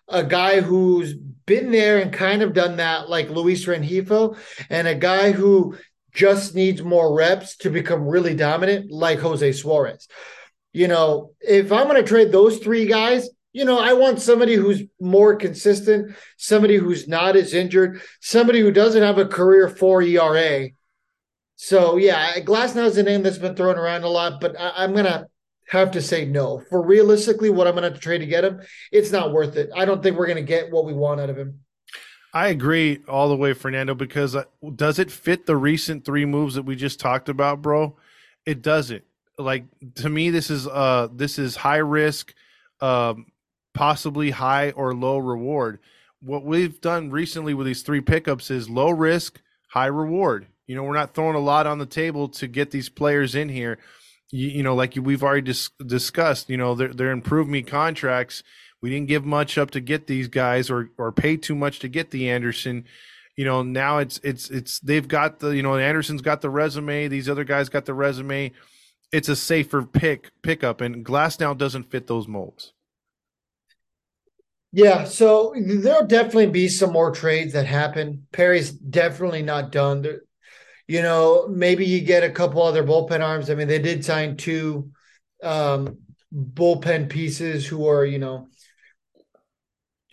a guy who's been there and kind of done that, like Luis Rengifo, and a guy who just needs more reps to become really dominant, like Jose Suarez. You know, if I'm going to trade those three guys, you know, I want somebody who's more consistent, somebody who's not as injured, somebody who doesn't have a career four ERA. So yeah, Glasnow is a name that's been thrown around a lot, but I, am gonna have to say no. For realistically, what I'm gonna have to trade to get him, it's not worth it. I don't think we're gonna get what we want out of him. I agree all the way, Fernando. Because uh, does it fit the recent three moves that we just talked about, bro? It doesn't. Like to me, this is uh this is high risk. Um, possibly high or low reward. What we've done recently with these three pickups is low risk, high reward. You know, we're not throwing a lot on the table to get these players in here. You, you know, like we've already dis- discussed, you know, they're, they're improved me contracts. We didn't give much up to get these guys or, or pay too much to get the Anderson. You know, now it's, it's, it's, they've got the, you know, Anderson's got the resume. These other guys got the resume. It's a safer pick pickup and Glasnow doesn't fit those molds. Yeah, so there'll definitely be some more trades that happen. Perry's definitely not done. You know, maybe you get a couple other bullpen arms. I mean, they did sign two um, bullpen pieces who are, you know,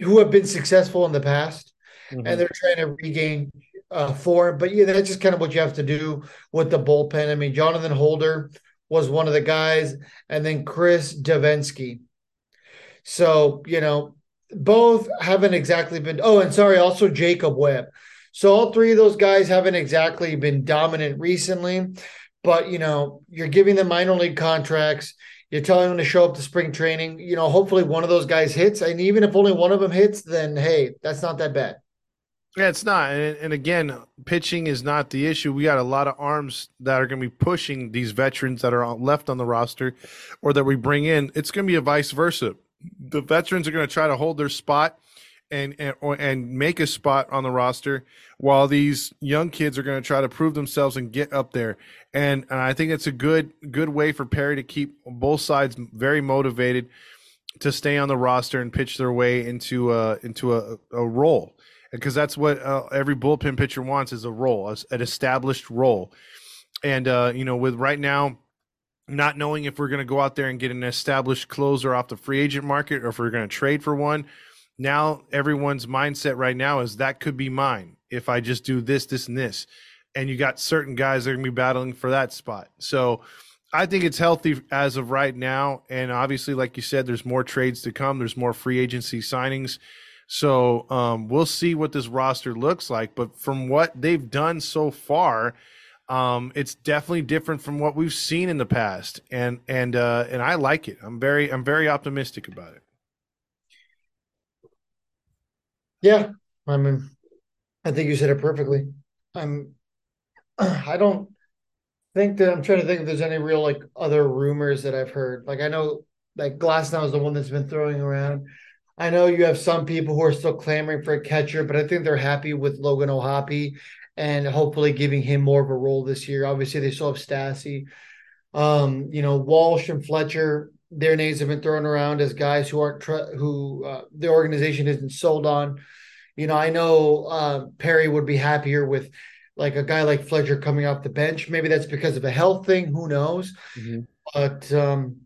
who have been successful in the past, mm-hmm. and they're trying to regain uh, form. But yeah, that's just kind of what you have to do with the bullpen. I mean, Jonathan Holder was one of the guys, and then Chris Devenski. So, you know, both haven't exactly been. Oh, and sorry, also Jacob Webb. So all three of those guys haven't exactly been dominant recently, but you know, you're giving them minor league contracts. You're telling them to show up to spring training. You know, hopefully one of those guys hits, and even if only one of them hits, then hey, that's not that bad. Yeah, it's not. And, and, again, pitching is not the issue. We got a lot of arms that are going to be pushing these veterans that are left on the roster or that we bring in. It's going to be a vice versa the veterans are going to try to hold their spot and and and make a spot on the roster while these young kids are going to try to prove themselves and get up there and, and I think it's a good good way for Perry to keep both sides very motivated to stay on the roster and pitch their way into a into a, a role because that's what uh, every bullpen pitcher wants is a role an established role and uh, you know with right now not knowing if we're going to go out there and get an established closer off the free agent market or if we're going to trade for one. Now everyone's mindset right now is that could be mine if I just do this, this, and this. And you got certain guys that are going to be battling for that spot. So I think it's healthy as of right now. And obviously, like you said, there's more trades to come. There's more free agency signings. So um, we'll see what this roster looks like. But from what they've done so far, um, it's definitely different from what we've seen in the past, and and uh, and I like it. I'm very I'm very optimistic about it. Yeah, I mean, I think you said it perfectly. I'm. I don't. think that I'm trying to think if there's any real like other rumors that I've heard. Like I know like Glasnow is the one that's been throwing around. I know you have some people who are still clamoring for a catcher, but I think they're happy with Logan O'Hoppe and hopefully giving him more of a role this year. Obviously, they still have Stassi. Um, you know, Walsh and Fletcher, their names have been thrown around as guys who aren't tr- who uh, the organization isn't sold on. You know, I know uh, Perry would be happier with like a guy like Fletcher coming off the bench. Maybe that's because of a health thing. Who knows? Mm-hmm. But um,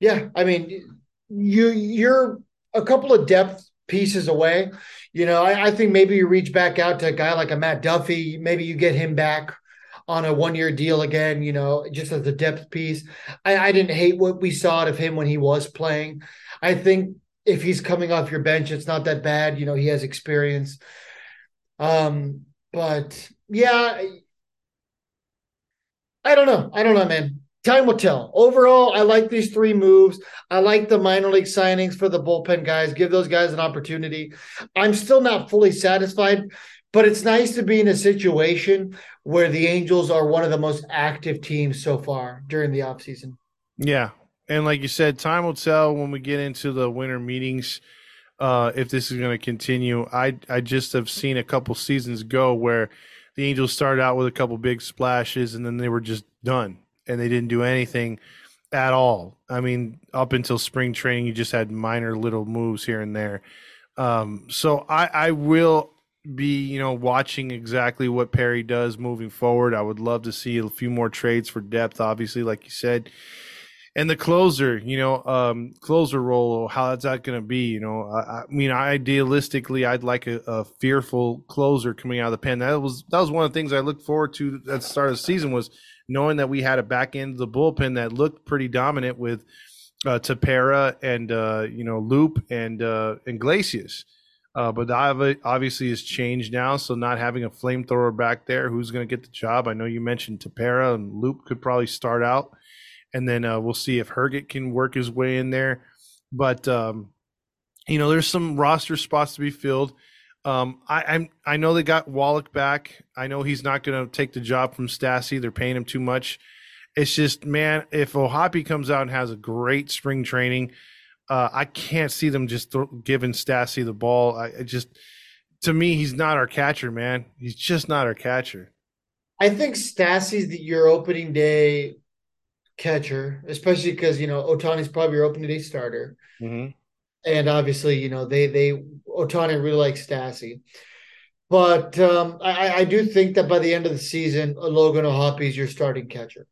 yeah, I mean, you you're a couple of depth pieces away. You know, I, I, think maybe you reach back out to a guy like a Matt Duffy. Maybe you get him back on a one year deal again, you know, just as a depth piece. I, I didn't hate what we saw of him when he was playing. I think if he's coming off your bench, it's not that bad. You know, he has experience. Um, but yeah, I don't know. I don't know, man time will tell. Overall, I like these three moves. I like the minor league signings for the bullpen guys. Give those guys an opportunity. I'm still not fully satisfied, but it's nice to be in a situation where the Angels are one of the most active teams so far during the offseason. Yeah. And like you said, time will tell when we get into the winter meetings uh, if this is going to continue. I I just have seen a couple seasons go where the Angels started out with a couple big splashes and then they were just done and they didn't do anything at all. I mean, up until spring training, you just had minor little moves here and there. Um, so I, I will be, you know, watching exactly what Perry does moving forward. I would love to see a few more trades for depth, obviously, like you said. And the closer, you know, um, closer role, how's that going to be? You know, I, I, mean, idealistically, I'd like a, a, fearful closer coming out of the pen. That was that was one of the things I looked forward to at the start of the season was knowing that we had a back end of the bullpen that looked pretty dominant with uh, Tepera and uh, you know Loup and uh, and Iglesias. Uh, but obviously has changed now. So not having a flamethrower back there, who's going to get the job? I know you mentioned Tepera and Loup could probably start out, and then uh, we'll see if Herget can work his way in there. But um, you know, there's some roster spots to be filled. Um, I, I'm I know they got Wallach back. I know he's not going to take the job from Stassi. They're paying him too much. It's just man, if O'Hoppe comes out and has a great spring training, uh, I can't see them just th- giving Stassi the ball. I, I just to me, he's not our catcher, man. He's just not our catcher. I think Stassi's the your opening day catcher, especially because you know Ohtani's probably your opening day starter. Mm-hmm and obviously, you know, they they Otani really likes Stassi. But um, I, I do think that by the end of the season, Logan O'Hoppe is your starting catcher.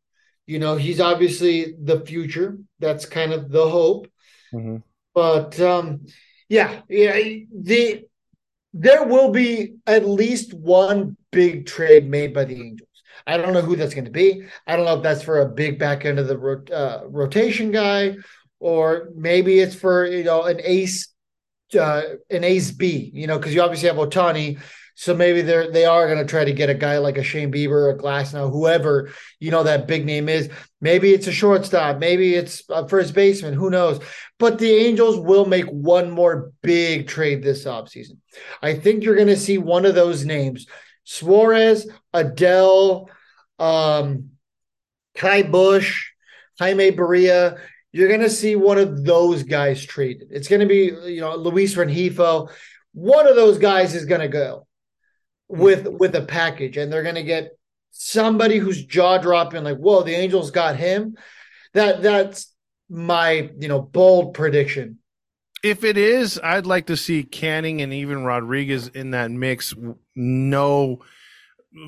You know, he's obviously the future. That's kind of the hope. Mm-hmm. But um, yeah, yeah, the there will be at least one big trade made by the Angels. I don't know who that's going to be. I don't know if that's for a big back end of the uh, rotation guy or maybe it's for you know an ace, uh, an ace B. You know, because you obviously have Ohtani, so maybe they're they are going to try to get a guy like a Shane Bieber, or Glasnow, whoever you know that big name is. Maybe it's a shortstop, maybe it's a first baseman. Who knows? But the Angels will make one more big trade this offseason. I think you're going to see one of those names: Suarez, Adell, um, Ky Bush, Jaime Barria you're going to see one of those guys traded. It's going to be, you know, Luis Rengifo. One of those guys is going to go Mm-hmm. with with a package, and they're going to get somebody who's jaw dropping, like, "Whoa, the Angels got him." That that's my you know bold prediction. If it is, I'd like to see Canning and even Rodriguez in that mix. No.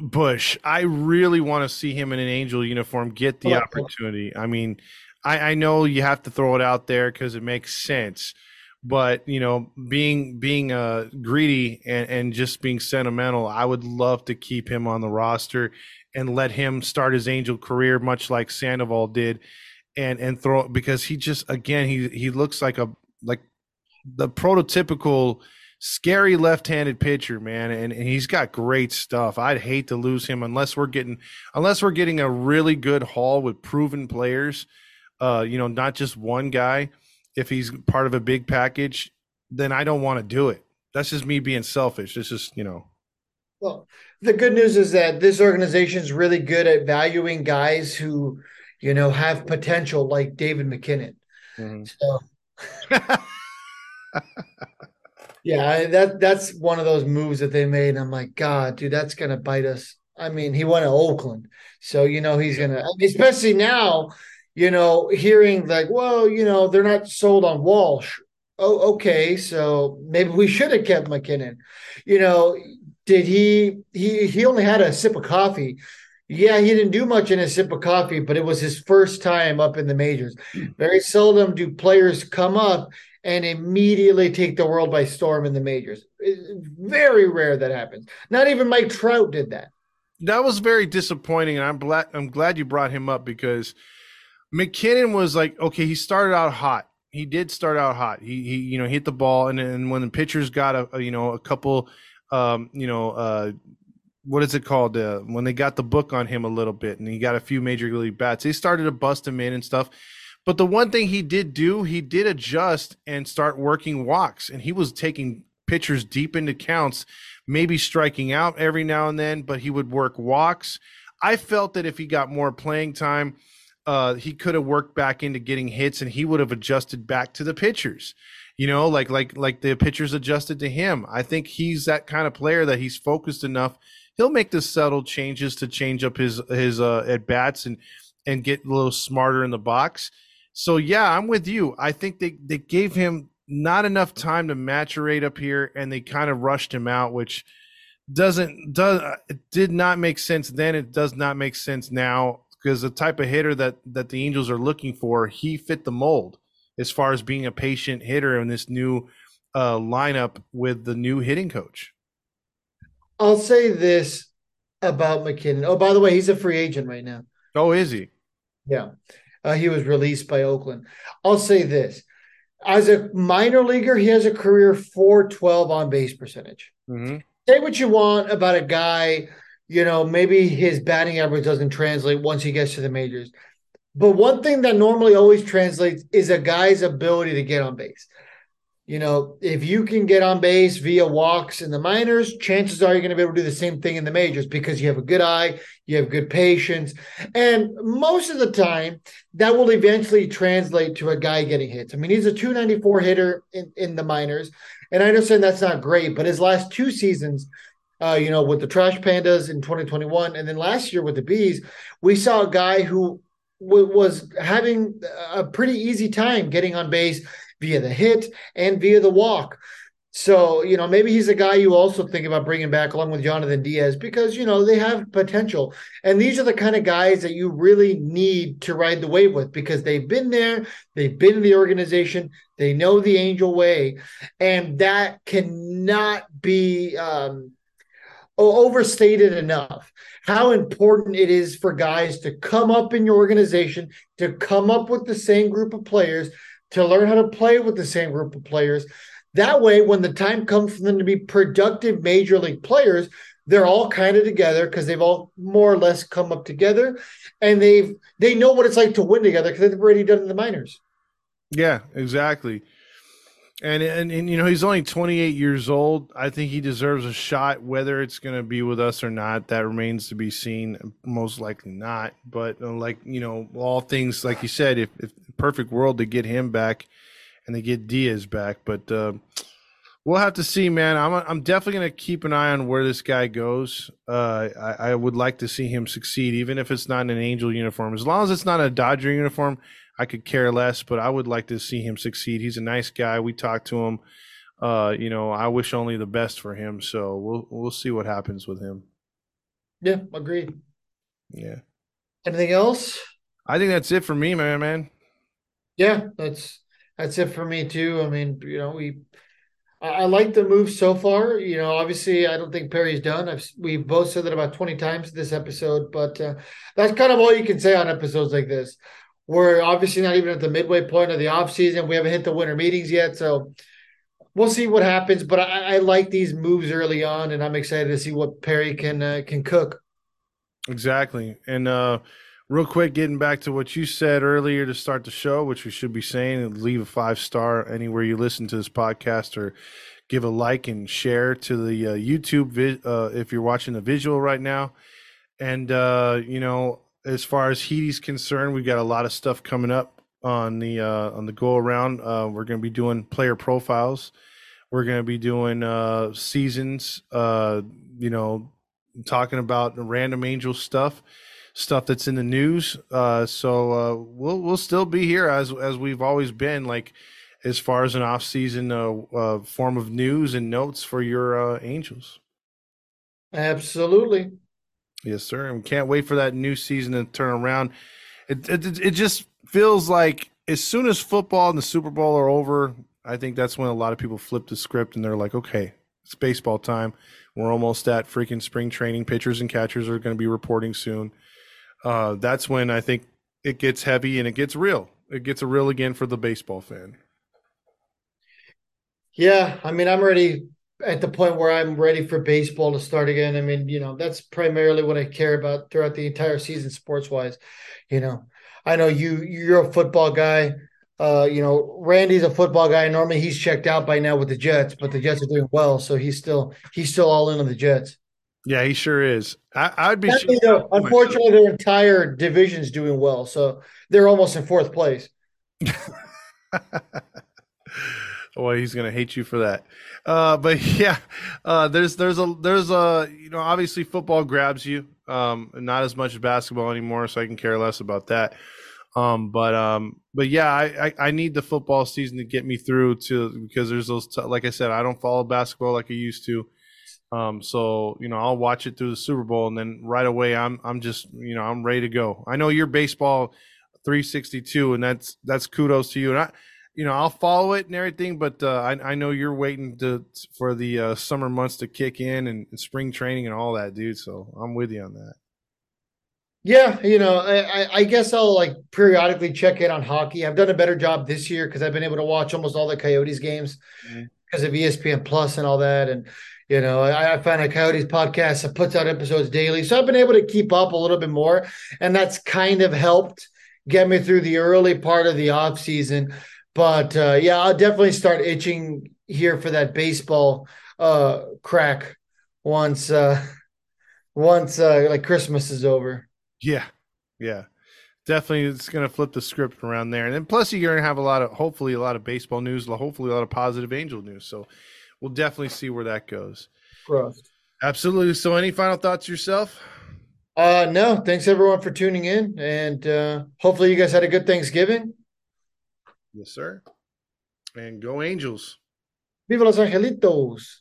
Bush, I really want to see him in an angel uniform get the oh, opportunity. I mean, I, I know you have to throw it out there because it makes sense, but you know, being being uh, greedy and, and just being sentimental, I would love to keep him on the roster and let him start his Angel career, much like Sandoval did, and and throw because he just again he he looks like a like the prototypical scary left-handed pitcher, man, and, and he's got great stuff. I'd hate to lose him unless we're getting unless we're getting a really good haul with proven players uh, you know, not just one guy, if he's part of a big package, then I don't want to do it. That's just me being selfish. This is, you know. Well, the good news is that this organization is really good at valuing guys who, you know, have potential, like David MacKinnon. Mm-hmm. So, yeah, that that's one of those moves that they made. I'm like, God, dude, that's gonna bite us. I mean, he went to Oakland, so you know he's gonna, especially now, you know, hearing like, well, you know, they're not sold on Walsh. Oh, okay, so maybe we should have kept MacKinnon. You know, did he? He he only had a sip of coffee. Yeah, he didn't do much in a sip of coffee, but it was his first time up in the majors. Hmm. Very seldom do players come up and immediately take the world by storm in the majors. It's very rare that happens. Not even Mike Trout did that. That was very disappointing, and I'm glad I'm glad you brought him up because MacKinnon was like, okay, he started out hot. He did start out hot. He he you know hit the ball, and then when the pitchers got a, a you know a couple, um you know uh what is it called uh, when they got the book on him a little bit, and he got a few major league bats. They started to bust him in and stuff but the one thing he did do, he did adjust and start working walks, and he was taking pitchers deep into counts, maybe striking out every now and then, but he would work walks. I felt that if he got more playing time, uh, he could have worked back into getting hits, and he would have adjusted back to the pitchers. You know, like like like the pitchers adjusted to him. I think he's that kind of player that he's focused enough. He'll make the subtle changes to change up his his uh, at bats and and get a little smarter in the box so yeah, I'm with you. I think they they gave him not enough time to maturate up here, and they kind of rushed him out, which doesn't does it did not make sense then. It does not make sense now because the type of hitter that that the Angels are looking for, he fit the mold as far as being a patient hitter in this new uh, lineup with the new hitting coach. I'll say this about MacKinnon. Oh, by the way, he's a free agent right now. Oh, is he? Yeah. Uh, he was released by Oakland. I'll say this: as a minor leaguer, he has a career 412 on base percentage. Mm-hmm. Say what you want about a guy, you know, maybe his batting average doesn't translate once he gets to the majors. But one thing that normally always translates is a guy's ability to get on base you know, if you can get on base via walks in the minors, chances are you're going to be able to do the same thing in the majors because you have a good eye, you have good patience. And most of the time, that will eventually translate to a guy getting hits. I mean, he's a 294 hitter in, in the minors. And I understand that's not great, but his last two seasons, uh, you know, with the Trash Pandas in 2021 and then last year with the Bees, we saw a guy who w- was having a pretty easy time getting on base via the hit and via the walk. So, you know, maybe he's a guy you also think about bringing back along with Jhonathan Diaz because, you know, they have potential. And these are the kind of guys that you really need to ride the wave with because they've been there, they've been in the organization, they know the angel way. And that cannot be um, overstated enough how important it is for guys to come up in your organization, to come up with the same group of players to learn how to play with the same group of players. That way, when the time comes for them to be productive major league players, they're all kind of together because they've all more or less come up together, and they've they know what it's like to win together because they've already done in the minors. Yeah, exactly. And, and and you know he's only 28 years old. I think he deserves a shot. Whether it's going to be with us or not, that remains to be seen. Most likely not. But uh, like you know, all things like you said, if, if perfect world to get him back, and they get Diaz back, but uh, we'll have to see, man. I'm I'm definitely going to keep an eye on where this guy goes. Uh, I, I would like to see him succeed, even if it's not in an Angel uniform. As long as it's not a Dodger uniform, I could care less, but I would like to see him succeed. He's a nice guy. We talked to him. Uh, you know, I wish only the best for him. So we'll we'll see what happens with him. Yeah, agreed. Yeah. Anything else? I think that's it for me, man. Man. Yeah, that's that's it for me too. I mean, you know, we I, I like the move so far. You know, obviously, I don't think Perry's done. I've we've both said that about twenty times this episode, but uh, that's kind of all you can say on episodes like this. We're obviously not even at the midway point of the offseason. We haven't hit the winter meetings yet. So we'll see what happens. But I, I like these moves early on, and I'm excited to see what Perry can uh, can cook. Exactly. And uh, real quick, getting back to what you said earlier to start the show, which we should be saying, leave a five star anywhere you listen to this podcast or give a like and share to the uh, YouTube vi- uh, if you're watching the visual right now. And uh, you know, as far as Heaty's concerned, we've got a lot of stuff coming up on the uh, on the go around. Uh, we're going to be doing player profiles. We're going to be doing uh, seasons. Uh, you know, talking about random angel stuff, stuff that's in the news. Uh, so uh, we'll we'll still be here as as we've always been. Like as far as an off season uh, uh, form of news and notes for your uh, angels. Absolutely. Yes, sir. And can't wait for that new season to turn around. It, it it just feels like as soon as football and the Super Bowl are over, I think that's when a lot of people flip the script and they're like, okay, it's baseball time. We're almost at freaking spring training. Pitchers and catchers are going to be reporting soon. Uh, that's when I think it gets heavy and it gets real. It gets real again for the baseball fan. Yeah, I mean, I'm ready at the point where I'm ready for baseball to start again. I mean, you know, that's primarily what I care about throughout the entire season, sports wise. You know, I know you you're a football guy. Uh, you know, Randy's a football guy. Normally, he's checked out by now with the Jets, but the Jets are doing well, so he's still he's still all in on the Jets. Yeah, he sure is. I, would be. Though, unfortunately, their entire division's doing well, so they're almost in fourth place. Boy, he's gonna hate you for that. Uh, but yeah, uh, there's there's a there's a you know obviously football grabs you. Um, not as much as basketball anymore, so I can care less about that. Um, but um, but yeah, I, I, I need the football season to get me through to because there's those t- like I said, I don't follow basketball like I used to. Um, so you know, I'll watch it through the Super Bowl, and then right away, I'm I'm just you know I'm ready to go. I know you're baseball 362, and that's that's kudos to you. And I, you know, I'll follow it and everything, but uh, I I know you're waiting to for the uh, summer months to kick in and, and spring training and all that, dude. So I'm with you on that. Yeah, you know, I, I guess I'll like periodically check in on hockey. I've done a better job this year because I've been able to watch almost all the Coyotes games mm-hmm. because of ESPN Plus and all that. And you know, I, I find a Coyotes podcast that puts out episodes daily, so I've been able to keep up a little bit more, and that's kind of helped get me through the early part of the off season. But uh, yeah, I'll definitely start itching here for that baseball uh, crack once uh, once uh, like Christmas is over. Yeah, yeah, definitely. It's going to flip the script around there, and then plus you're going to have a lot of, hopefully, a lot of baseball news, hopefully, a lot of positive Angel news. So we'll definitely see where that goes. Trust. Absolutely. So, any final thoughts yourself? Uh, no. Thanks everyone for tuning in, and uh, hopefully, you guys had a good Thanksgiving. Yes, sir. And go Angels. Viva los Angelitos.